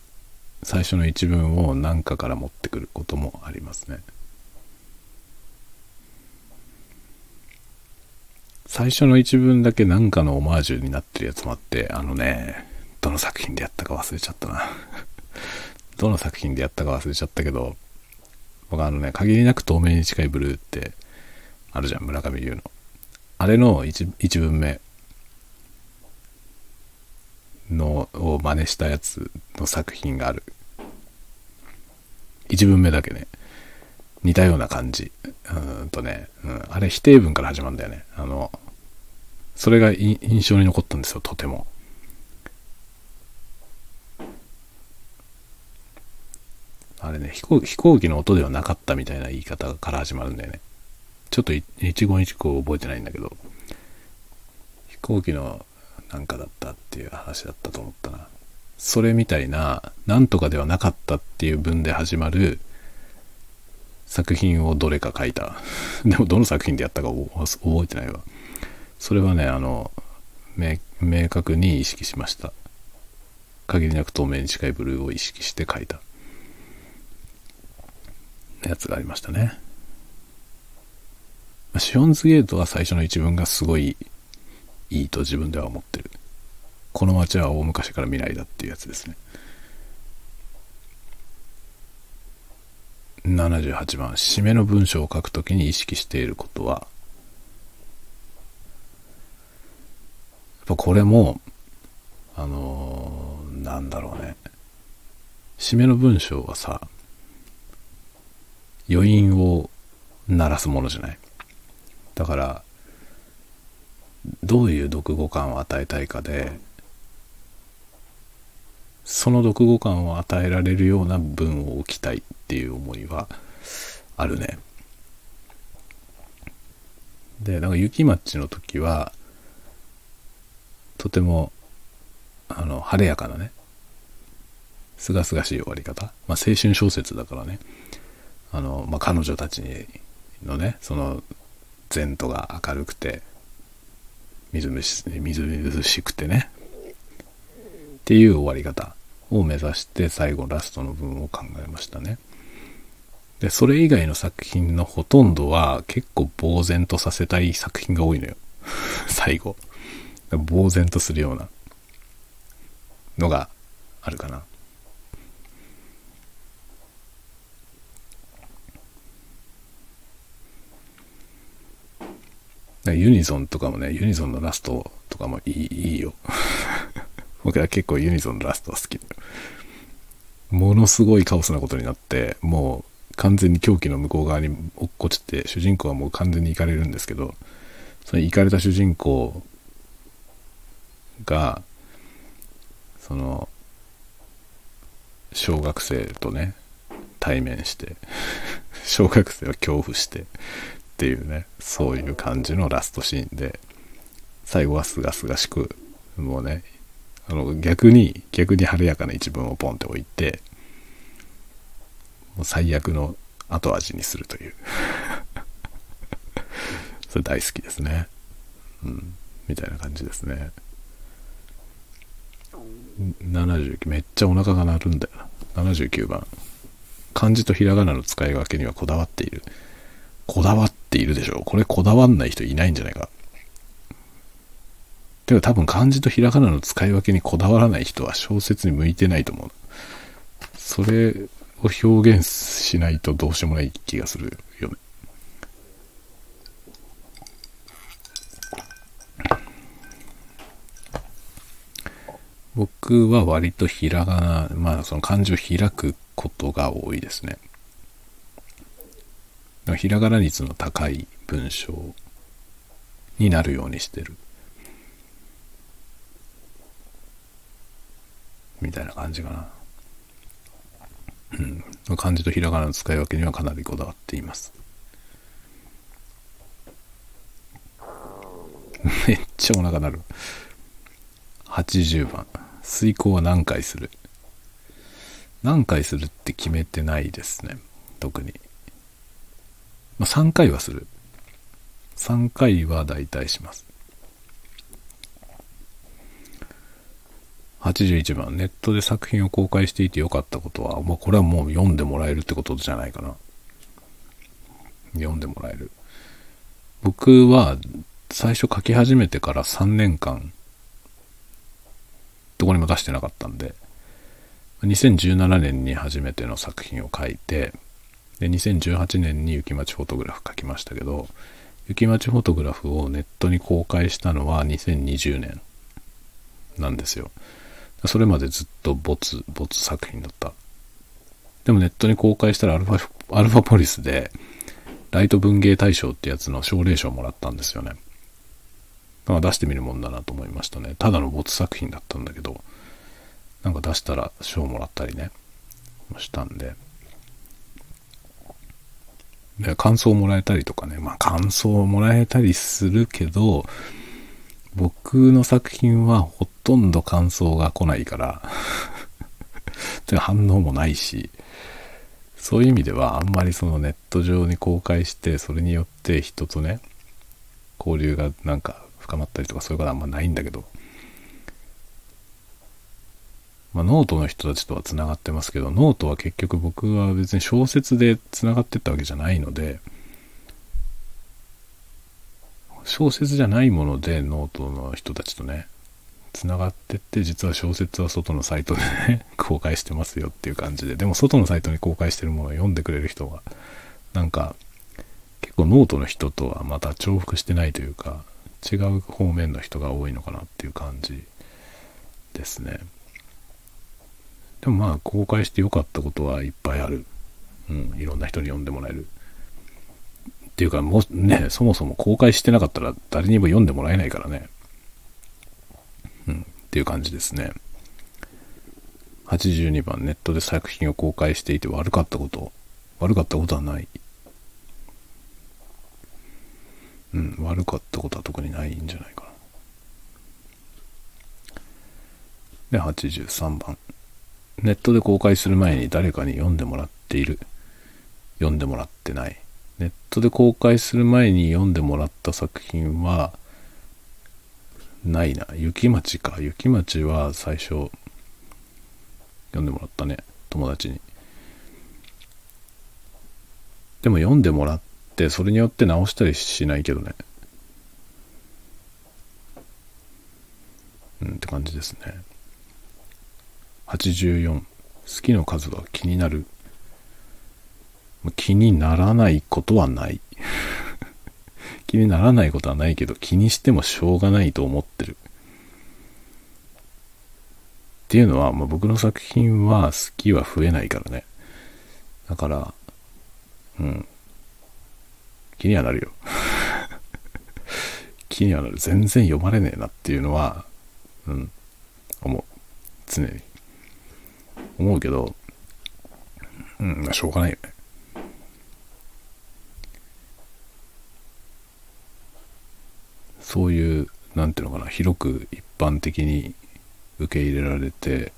最初の一文を何かから持ってくることもありますね。最初の一文だけ何かのオマージュになってるやつもあって、あのね、どの作品でやったか忘れちゃったな。どの作品でやったか忘れちゃったけど、僕あのね、限りなく透明に近いブルーってあるじゃん、村上龍の。あれの一一文目のを真似したやつの作品がある。一文目だけね、似たような感じ。うんとね、うん、あれ否定文から始まるんだよね。あの、それが印象に残ったんですよ、とても。あれね飛行、飛行機の音ではなかったみたいな言い方から始まるんだよね。ちょっと一言一句覚えてないんだけど、飛行機のなんかだったっていう話だったと思ったな。それみたいな、なんとかではなかったっていう文で始まる作品をどれか書いた。でもどの作品でやったか覚えてないわ。それはね、あの、明確に意識しました。限りなく透明に近いブルーを意識して書いたやつがありましたね。シオンズゲートは最初の一文がすごいいいと自分では思ってる。この街は大昔から未来だっていうやつですね。78番、締めの文章を書くときに意識していることは、やっぱこれも、あのー、なんだろうね。締めの文章はさ、余韻を鳴らすものじゃない。だから、どういう読後感を与えたいかで、その読後感を与えられるような文を置きたいっていう思いはあるね。で、なんか雪町の時は、とても、あの、晴れやかなね、すがすがしい終わり方。まあ、青春小説だからね。あの、まあ、彼女たちのね、その、前途が明るくて、みずみずみずしくてね、っていう終わり方を目指して最後ラストの文を考えましたね。で、それ以外の作品のほとんどは結構呆然とさせたい作品が多いのよ。最後。呆然とするようなのがあるかな。ユニゾンとかもね、ユニゾンのラストとかもいいいいよ。僕は結構ユニゾンのラストは好きだ。ものすごいカオスなことになって、もう完全に狂気の向こう側に落っこちて、主人公はもう完全に行かれるんですけど、その行かれた主人公が、その、小学生とね、対面して小学生は恐怖してっていうね、そういう感じのラストシーンで、最後はすがすがしく、もうね、あの逆に、逆に晴れやかな一文をポンって置いて、もう最悪の後味にするという それ大好きですね。うん。みたいな感じですね。79、めっちゃお腹が鳴るんだよな。79番。漢字とひらがなの使い分けにはこだわっている。こだわっているでしょこれこだわんない人いないんじゃないか。てか多分漢字とひらがなの使い分けにこだわらない人は小説に向いてないと思う。それを表現しないとどうしようもない気がするよね。僕は割とひらがな、まあその漢字を開くことが多いですね。ひらがな率の高い文章になるようにしてる。みたいな感じかな。うん。漢字とひらがなの使い分けにはかなりこだわっています。めっちゃお腹鳴る。80番。遂行は何回する？何回するって決めてないですね。特に。まあ、3回はする。3回は大体します。81番、ネットで作品を公開していてよかったことは、まあ、これはもう読んでもらえるってことじゃないかな。読んでもらえる。僕は最初書き始めてから3年間、どこにも出してなかったんで、2017年に初めての作品を書いて、で、2018年に雪町フォトグラフ書きましたけど、雪町フォトグラフをネットに公開したのは2020年なんですよ。それまでずっとボツ、ボツ作品だった。でもネットに公開したらアルファ、アルファポリスで、ライト文芸大賞ってやつの奨励賞をもらったんですよね。まあ出してみるもんだなと思いましたね。ただの没作品だったんだけど、なんか出したら賞もらったりね、したんで。感想をもらえたりとかね、まあ感想をもらえたりするけど、僕の作品はほとんど感想が来ないから。反応もないし、そういう意味ではあんまりそのネット上に公開して、それによって人とね、交流がなんか深まったりとかそういうことはあんまないんだけど、まあ、ノートの人たちとはつながってますけど、ノートは結局僕は別に小説でつながってったわけじゃないので、小説じゃないものでノートの人たちとね、つながってって、実は小説は外のサイトでね、公開してますよっていう感じで、でも外のサイトに公開してるものを読んでくれる人が、なんか、結構ノートの人とはまた重複してないというか、違う方面の人が多いのかなっていう感じですね。でもまあ公開してよかったことはいっぱいある。うん、いろんな人に読んでもらえる。っていうかもうね、そもそも公開してなかったら誰にも読んでもらえないからね。うん、っていう感じですね。82番、ネットで作品を公開していて悪かったこと。悪かったことはない。うん、悪かったことは特にないんじゃないかな。で、83番。ネットで公開する前に誰かに読んでもらっている。読んでもらってない。ネットで公開する前に読んでもらった作品は、ないな。雪町か。雪町は最初、読んでもらったね。友達に。でも読んでもらって、それによって直したりしないけどね。うん、って感じですね。84。好きの数は気になる。気にならないことはない。気にならないことはないけど、気にしてもしょうがないと思ってる。っていうのは、まあ、僕の作品は好きは増えないからね。だから、うん。気にはなるよ。気にはなる。全然読まれねえなっていうのは、うん、思う。常に。思うけど、うん、しょうがないよね。そういう、なんていうのかな、広く一般的に受け入れられて、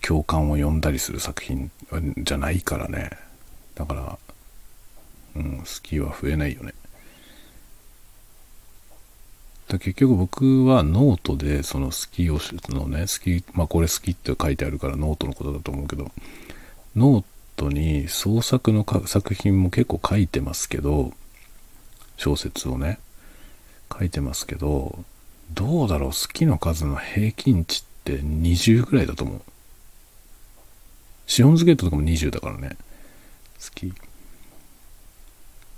共感を呼んだりする作品じゃないからね。だから、うん、好きは増えないよね。だ結局僕はノートでその好きをのね、好き、まあこれ好きって書いてあるからノートのことだと思うけど、ノートに創作の作品も結構書いてますけど、小説をね、書いてますけど、どうだろう、好きの数の平均値って20ぐらいだと思う。シオンズゲートとかも20だからね。好き。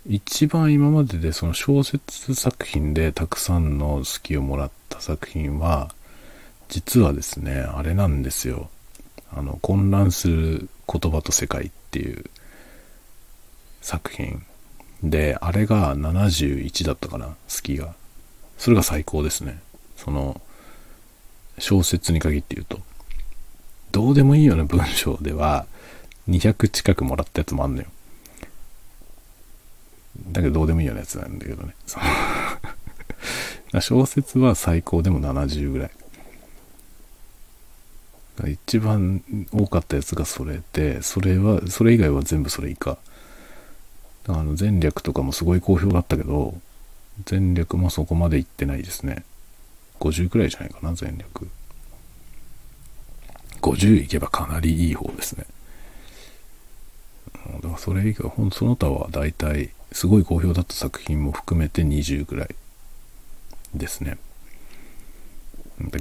一番今まででその小説作品でたくさんの好きをもらった作品は実はですね、あれなんですよ。あの、混乱する言葉と世界っていう作品で、あれが71だったかな、好きが。それが最高ですね。その、小説に限って言うと。どうでもいいような文章では、200近くもらったやつもあんのよ。だけどどうでもいいようなやつなんだけどね。小説は最高でも70ぐらい。一番多かったやつがそれで、それは、それ以外は全部それ以下。あの前略とかもすごい好評だったけど、前略もそこまでいってないですね。50くらいじゃないかな、前略。50いけばかなりいい方ですね。だからそれ以外、ほんその他は大体、すごい好評だった作品も含めて20ぐらいですね。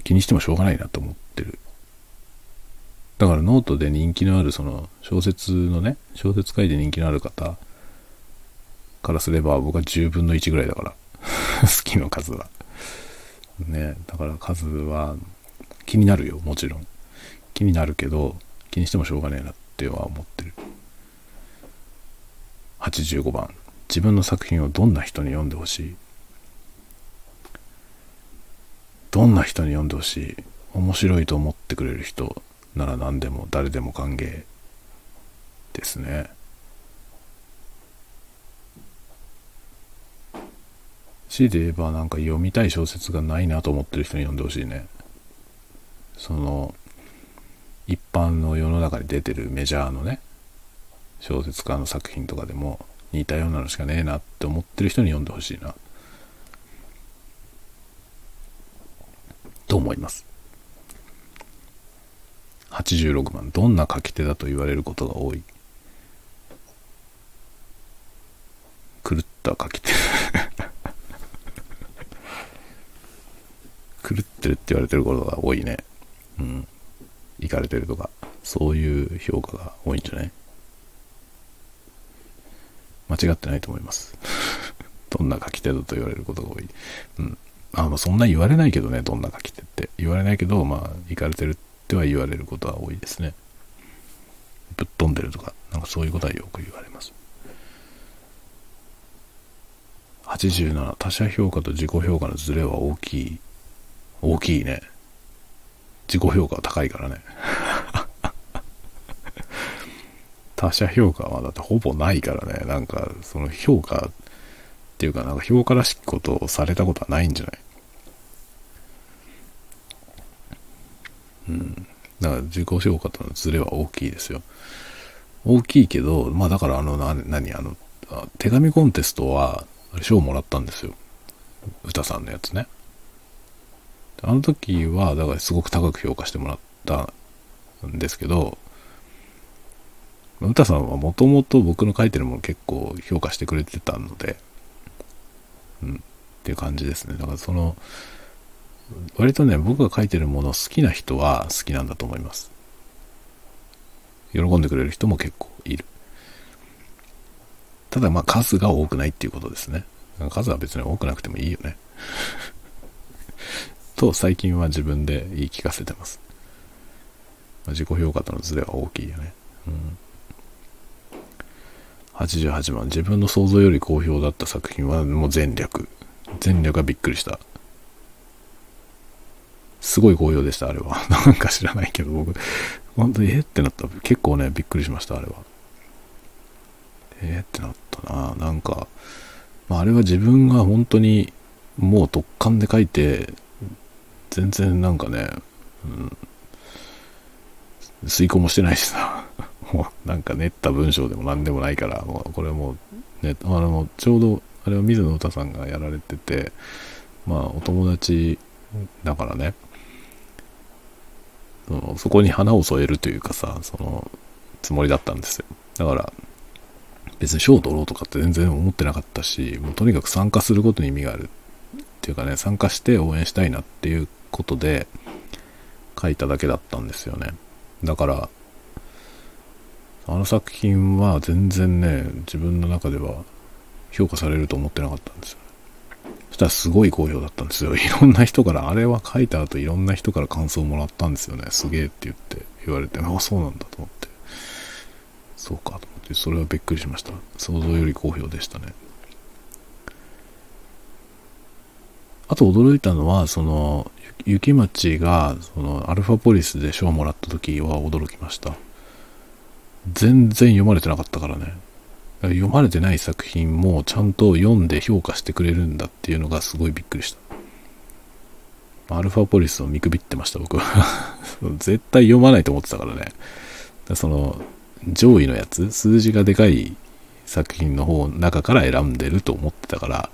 気にしてもしょうがないなと思ってる。だからノートで人気のあるその小説のね、小説界で人気のある方からすれば僕は10分の1ぐらいだから。好きの数は。ね、だから数は気になるよ、もちろん。気になるけど、気にしてもしょうがねえなっては思ってる。85番。自分の作品をどんな人に読んでほしい？どんな人に読んでほしい？面白いと思ってくれる人なら何でも誰でも歓迎ですね。強いて言えばなんか読みたい小説がないなと思ってる人に読んでほしいね。その一般の世の中に出てるメジャーのね小説家の作品とかでも似たようなのしかねえなって思ってる人に読んでほしいな。と思います。86番どんな書き手だと言われることが多い？狂った書き手。狂ってるって言われてることが多いね。うん。行かれてるとかそういう評価が多いんじゃない？間違ってないと思います。どんな書き手だと言われることが多い。うん。あまあそんな言われないけどねどんな書き手って。言われないけどまあ行かれてるっては言われることは多いですね。ぶっ飛んでるとかなんかそういうことはよく言われます。87他者評価と自己評価のズレは大きい。大きいね。自己評価は高いからね。他者評価はだってほぼないからね。なんかその評価っていうかなんか評価らしきことをされたことはないんじゃない？うん。だから自己評価とのズレは大きいですよ。大きいけどまあだからあのな何？あの手紙コンテストは賞をもらったんですよ。歌さんのやつね。あの時は、だからすごく高く評価してもらったんですけど、歌さんはもともと僕の書いてるもの結構評価してくれてたので、うん、っていう感じですね。だからその、割とね、僕が書いてるもの好きな人は好きなんだと思います。喜んでくれる人も結構いる。ただまあ数が多くないっていうことですね。数は別に多くなくてもいいよね。と最近は自分で言い聞かせてます。自己評価とのズレは大きいよね。うん、88番、自分の想像より好評だった作品はもう全略。全略がびっくりした。すごい好評でした、あれは。なんか知らないけど、僕、本当にえってなった。結構ね、びっくりしました、あれは。え、ってなったな。なんか、まあ、あれは自分が本当にもう突貫で書いて、全然なんかね、うん、遂行もしてないしさ、もうなんか練った文章でも何でもないから、もうこれもう、ね、あの、ちょうど、あれは水野歌さんがやられてて、まあ、お友達だからね、そのそこに花を添えるというかさ、その、つもりだったんですよ。だから、別に賞を取ろうとかって全然思ってなかったし、もうとにかく参加することに意味があるっていうかね、参加して応援したいなっていうことで書いただけだったんですよね。だから、あの作品は全然ね、自分の中では評価されると思ってなかったんですよ。そしたらすごい好評だったんですよ。いろんな人から、あれは書いた後いろんな人から感想をもらったんですよね。すげえって言って言われて、あ、そうなんだと思って。そうかと思って、それはびっくりしました。想像より好評でしたね。あと驚いたのは、その、雪町が、その、アルファポリスで賞をもらった時は驚きました。全然読まれてなかったからね。読まれてない作品もちゃんと読んで評価してくれるんだっていうのがすごいびっくりした。アルファポリスを見くびってました、僕は 絶対読まないと思ってたからね。その、上位のやつ、数字がでかい作品の方、中から選んでると思ってたから、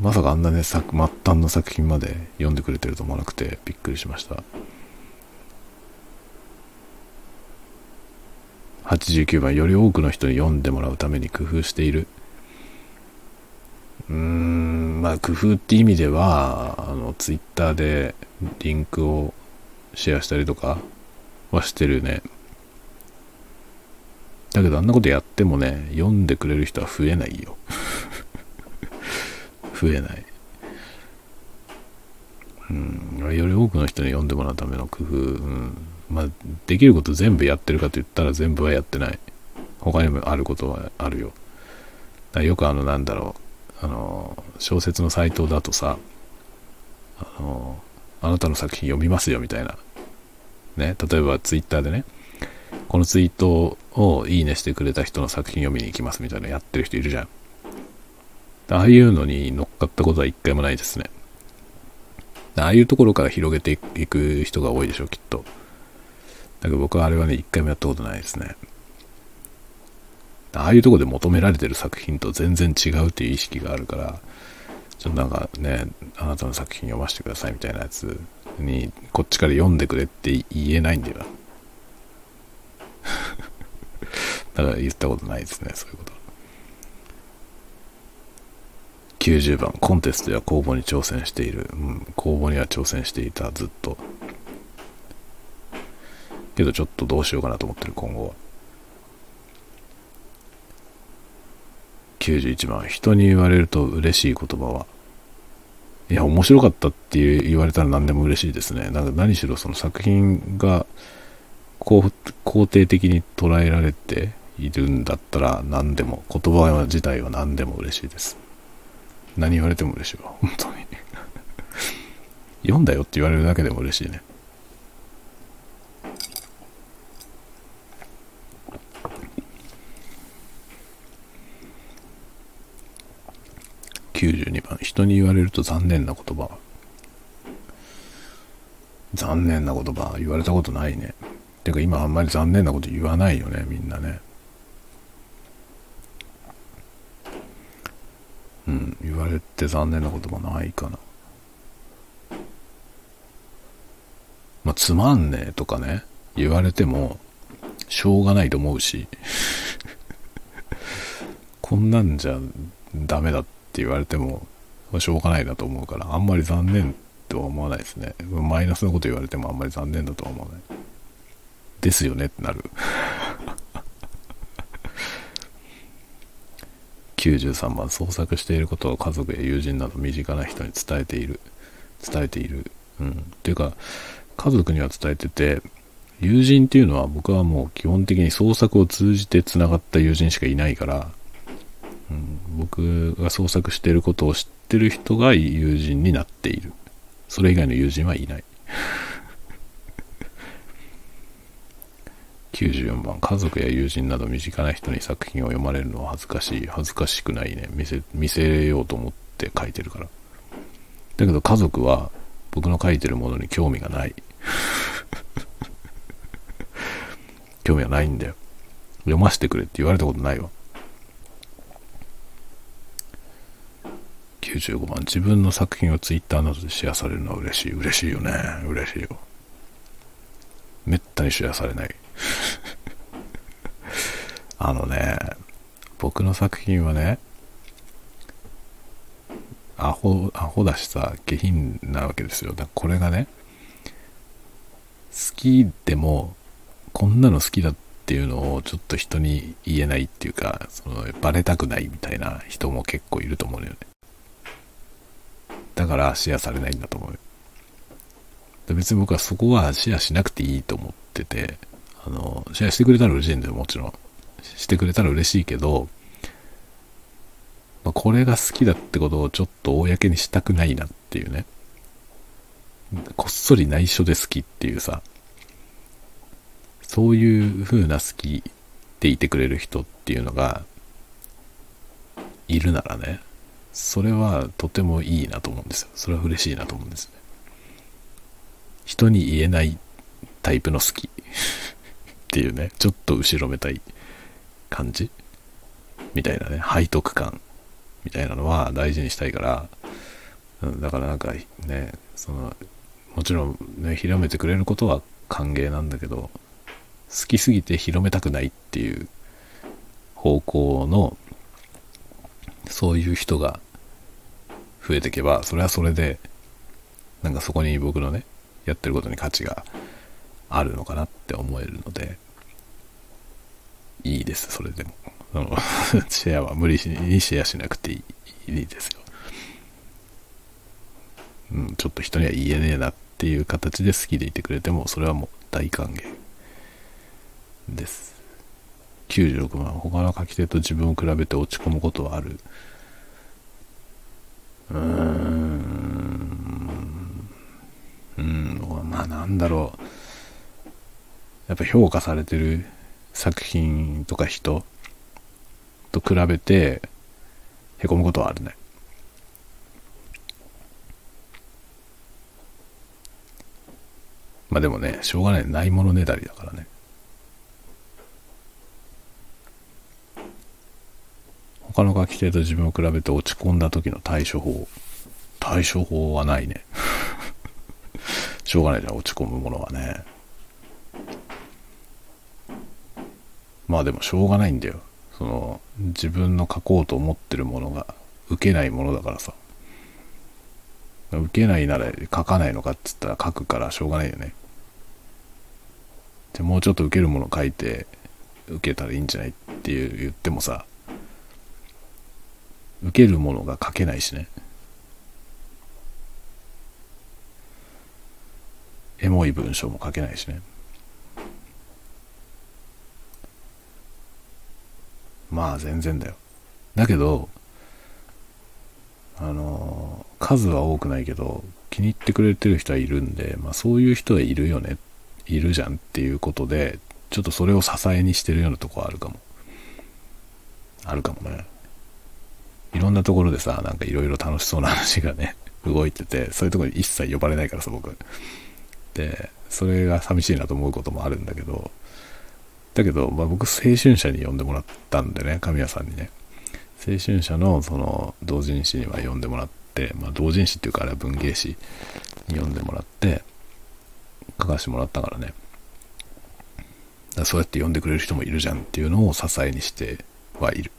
まさかあんなね、末端の作品まで読んでくれてると思わなくてびっくりしました。89番より多くの人に読んでもらうために工夫している。うーんまあ工夫って意味ではあのツイッターでリンクをシェアしたりとかはしてるね。だけどあんなことやってもね読んでくれる人は増えないよ。増えない。うんより多くの人に読んでもらうための工夫、うん。まあ、できること全部やってるかと言ったら全部はやってない。他にもあることはあるよ。だよくあの、なんだろう、あの、小説のサイトだとさ、あの、あなたの作品読みますよみたいな。ね、例えばツイッターでね、このツイートをいいねしてくれた人の作品読みに行きますみたいなやってる人いるじゃん。ああいうのに乗っかったことは一回もないですね。ああいうところから広げていく人が多いでしょう、きっと。だけど僕はあれはね、一回もやったことないですね。ああいうとこで求められてる作品と全然違うっていう意識があるから、ちょっとなんかね、あなたの作品読ませてくださいみたいなやつに、こっちから読んでくれって言えないんだよ。だから言ったことないですね、そういうこと。90番、コンテストや公募に挑戦している。うん、公募には挑戦していた、ずっと。けどちょっとどうしようかなと思ってる今後は。91番人に言われると嬉しい言葉は。いや面白かったって言われたら何でも嬉しいですね。なんか何しろその作品が肯定的に捉えられているんだったら何でも言葉自体は何でも嬉しいです。何言われても嬉しいわ。本当に。読んだよって言われるだけでも嬉しいね。92番。人に言われると残念な言葉。残念な言葉。言われたことないね。てか今あんまり残念なこと言わないよねみんなね。うん。言われて残念な言葉ないかな。まあつまんねえとかね。言われてもしょうがないと思うし。こんなんじゃダメだってって言われても、しょうがないなと思うから、あんまり残念とは思わないですね。マイナスのこと言われてもあんまり残念だとは思わない。ですよねってなる。93番創作していることを家族や友人など身近な人に伝えている伝えているうんっていうか家族には伝えてて友人っていうのは僕はもう基本的に創作を通じてつながった友人しかいないから、僕が創作していることを知ってる人が友人になっている。それ以外の友人はいない。94番、家族や友人など身近な人に作品を読まれるのは恥ずかしい。恥ずかしくないね。見せ、見せようと思って書いてるから。だけど家族は僕の書いてるものに興味がない。興味はないんだよ。読ませてくれって言われたことないわ。95番自分の作品をツイッターなどでシェアされるのは嬉しい。嬉しいよね。嬉しいよ。めったにシェアされない。あのね僕の作品はねアホアホだしさ下品なわけですよ。だからこれがね好きでもこんなの好きだっていうのをちょっと人に言えないっていうかそのバレたくないみたいな人も結構いると思うのよね。だからシェアされないんだと思う。別に僕はそこはシェアしなくていいと思ってて、あの、シェアしてくれたら嬉しいんだよ、もちろん。してくれたら嬉しいけど、まあ、これが好きだってことをちょっと公にしたくないなっていうね。こっそり内緒で好きっていうさ、そういう風な好きでいてくれる人っていうのがいるならね、それはとてもいいなと思うんですよ。それは嬉しいなと思うんですね。人に言えないタイプの好き。っていうね、ちょっと後ろめたい感じ。みたいなね、背徳感みたいなのは大事にしたいから、だからなんかね、その、もちろんね、広めてくれることは歓迎なんだけど、好きすぎて広めたくないっていう方向の、そういう人が増えていけば、それはそれで、なんかそこに僕のね、やってることに価値があるのかなって思えるので、いいです、それでも。その シェアは無理にシェアしなくていいいいですよ。うん、ちょっと人には言えねえなっていう形で好きでいてくれても、それはもう大歓迎です。96万、他の書き手と自分を比べて落ち込むことはある。うーん。うん、まあなんだろう。やっぱ評価されてる作品とか人と比べてへこむことはあるね。まあでもね、しょうがない。ないものねだりだからね。他の書き手と自分を比べて落ち込んだ時の対処法。対処法はないね。しょうがないじゃん、落ち込むものはね。まあでもしょうがないんだよ。その、自分の書こうと思ってるものが受けないものだからさ。受けないなら書かないのかっつったら書くからしょうがないよね。じゃもうちょっと受けるもの書いて受けたらいいんじゃないっていう言ってもさ、受けるものが書けないしね。エモい文章も書けないしね。まあ全然だよ。だけど、あの、数は多くないけど、気に入ってくれてる人はいるんで、まあそういう人はいるよね、いるじゃんっていうことで、ちょっとそれを支えにしてるようなとこはあるかも。あるかもね。いろんなところでさ、なんかいろいろ楽しそうな話がね、動いてて、そういうとこに一切呼ばれないからさ、僕。で、それが寂しいなと思うこともあるんだけど、だけど、まあ、僕、青春社に呼んでもらったんでね、神谷さんにね。青春社のその同人誌には呼んでもらって、まあ、同人誌っていうかあれは文芸誌に呼んでもらって、書かしてもらったからね。だそうやって呼んでくれる人もいるじゃんっていうのを支えにしてはいる。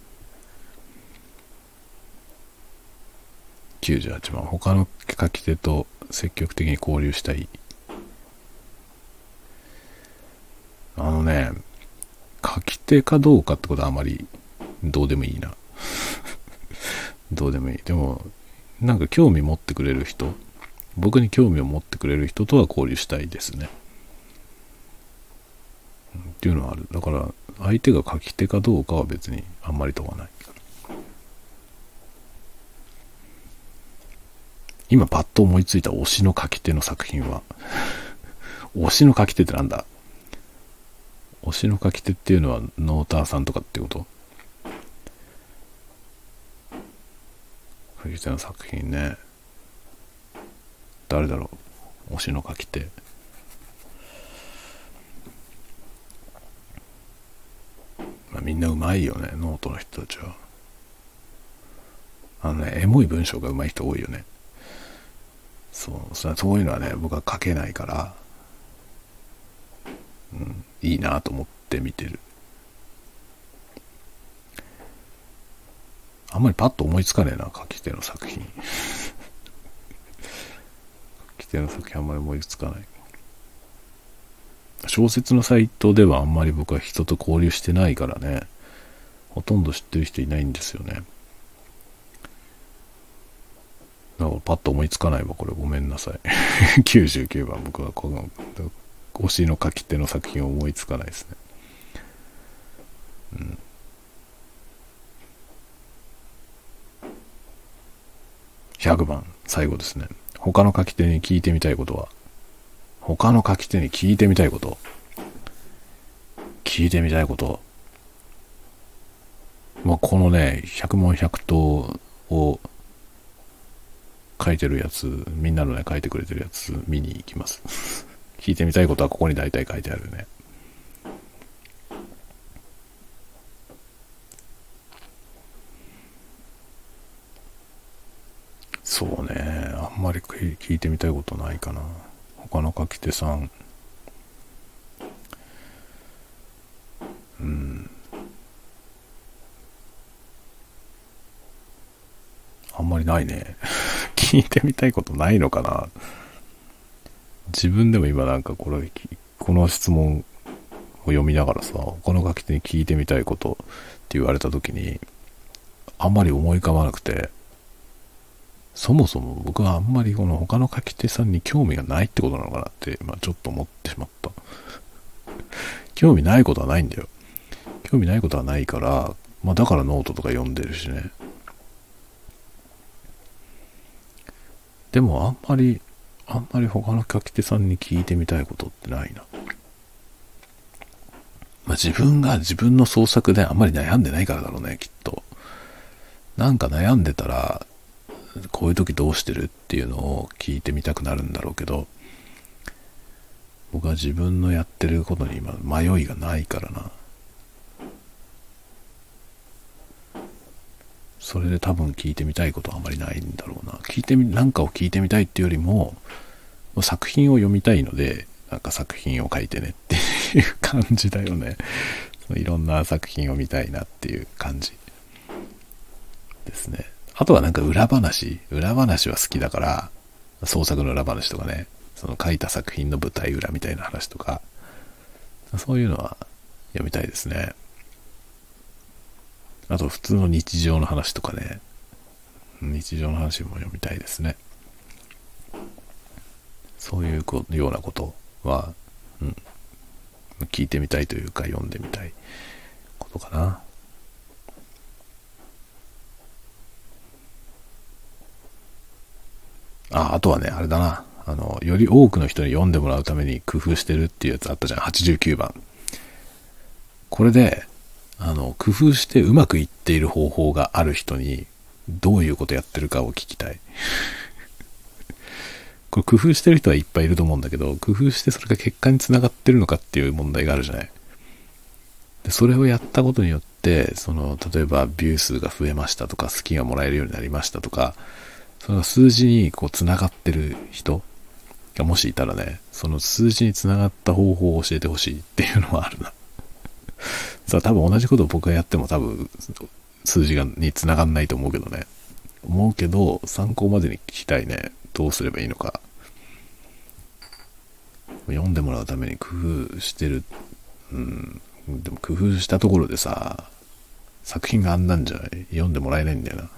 98番。他の書き手と積極的に交流したい。あのね、書き手かどうかってことはあまりどうでもいいな。どうでもいい。でも、なんか興味持ってくれる人、僕に興味を持ってくれる人とは交流したいですね。っていうのはある。だから、相手が書き手かどうかは別にあんまり問わない。今パッと思いついた推しの書き手の作品は。推しの書き手ってなんだ？推しの書き手っていうのはノーターさんとかってこと？書き手の作品ね。誰だろう？推しの書き手。まあみんなうまいよねノートの人たちは。あのねエモい文章がうまい人多いよね。そうそういうのはね僕は書けないからうん、いいなと思って見てる。あんまりパッと思いつかねえな、書き手の作品。書き手の作品あんまり思いつかない。小説のサイトではあんまり僕は人と交流してないからね、ほとんど知ってる人いないんですよね。なんかパッと思いつかないわ、これごめんなさい。99番、僕はこの、推しの書き手の作品を思いつかないですね。うん。100番、最後ですね。他の書き手に聞いてみたいことは？他の書き手に聞いてみたいこと？聞いてみたいこと？まあ、このね、百問百答を書いてるやつ、みんなのね、書いてくれてるやつ見に行きます。聞いてみたいことはここに大体書いてあるね。そうね、あんまり聞いてみたいことないかな。他の書き手さん。うん。あんまりないね。聞いてみたいことないのかな自分でも今なんかこれ、この質問を読みながらさ、他の書き手に聞いてみたいことって言われた時に、あんまり思い浮かばなくて、そもそも僕はあんまりこの他の書き手さんに興味がないってことなのかなって、まあ、ちょっと思ってしまった。興味ないことはないんだよ。興味ないことはないから、まあ、だからノートとか読んでるしね。でもあんまり、あんまり他の書き手さんに聞いてみたいことってないな。まあ、自分が自分の創作であんまり悩んでないからだろうね、きっと。なんか悩んでたら、こういう時どうしてるっていうのを聞いてみたくなるんだろうけど、僕は自分のやってることに今迷いがないからな。それで多分聞いてみたいことはあまりないんだろうな。聞いてみ、なんかを聞いてみたいっていうよりも、も作品を読みたいので、なんか作品を書いてねっていう感じだよね。いろんな作品を見たいなっていう感じですね。あとはなんか裏話、裏話は好きだから、創作の裏話とかね、その書いた作品の舞台裏みたいな話とか、そういうのは読みたいですね。あと普通の日常の話とかね、日常の話も読みたいですね。そういうようなことは、うん、聞いてみたいというか読んでみたいことかな。あ、あとはね、あれだな。あの、より多くの人に読んでもらうために工夫してるっていうやつあったじゃん。89番。これで、あの、工夫してうまくいっている方法がある人に、どういうことやってるかを聞きたい。これ工夫してる人はいっぱいいると思うんだけど、工夫してそれが結果につながってるのかっていう問題があるじゃない。でそれをやったことによって、その、例えばビュー数が増えましたとか、好きがもらえるようになりましたとか、その数字にこうつながってる人がもしいたらね、その数字につながった方法を教えてほしいっていうのはあるな。さあ多分同じことを僕がやっても多分数字がにつながんないと思うけどね。思うけど、参考までに聞きたいね。どうすればいいのか。読んでもらうために工夫してる。うん。でも工夫したところでさ、作品があんなんじゃない？読んでもらえないんだよな。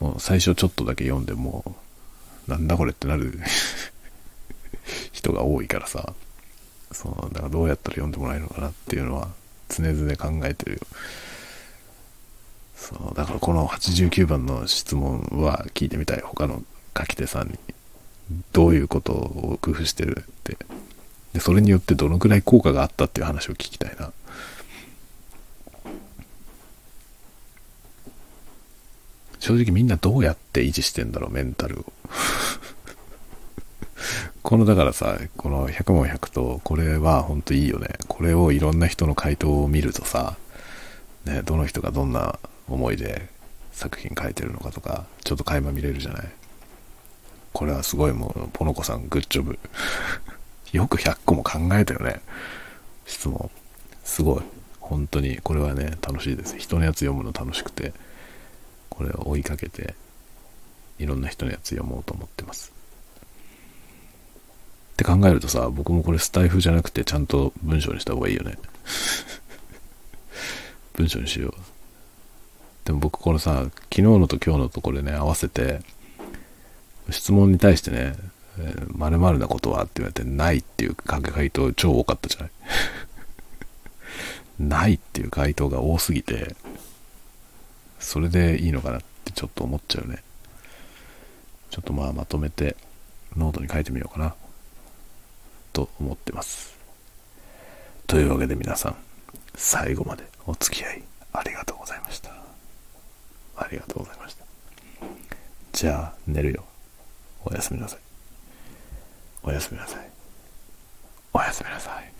もう最初ちょっとだけ読んでも、なんだこれってなる人が多いからさ。そう、だからどうやったら読んでもらえるのかなっていうのは常々考えてるよ。そう、だからこの89番の質問は聞いてみたい。他の書き手さんに。どういうことを工夫してるって。で、それによってどのくらい効果があったっていう話を聞きたいな。正直みんなどうやって維持してんだろう、メンタルを。このだからさ、この100問100と、これはほんといいよね。これをいろんな人の回答を見るとさ、ね、どの人がどんな思いで作品書いてるのかとか、ちょっと垣間見れるじゃない？これはすごいもう、ポノコさんグッジョブ。よく100個も考えたよね。質問。すごい。本当に、これはね、楽しいです。人のやつ読むの楽しくて、これを追いかけて、いろんな人のやつ読もうと思ってます。って考えるとさ、僕もこれスタイフじゃなくてちゃんと文章にした方がいいよね。文章にしよう。でも僕このさ、昨日のと今日のとこれね、合わせて、質問に対してね、えー、〇〇なことはって言われて、ないっていう回答超多かったじゃない？ないっていう回答が多すぎて、それでいいのかなってちょっと思っちゃうね。ちょっとまあまとめてノートに書いてみようかな。と思ってます。というわけで皆さん、最後までお付き合いありがとうございました。ありがとうございました。じゃあ、寝るよ。おやすみなさい。おやすみなさい。おやすみなさい。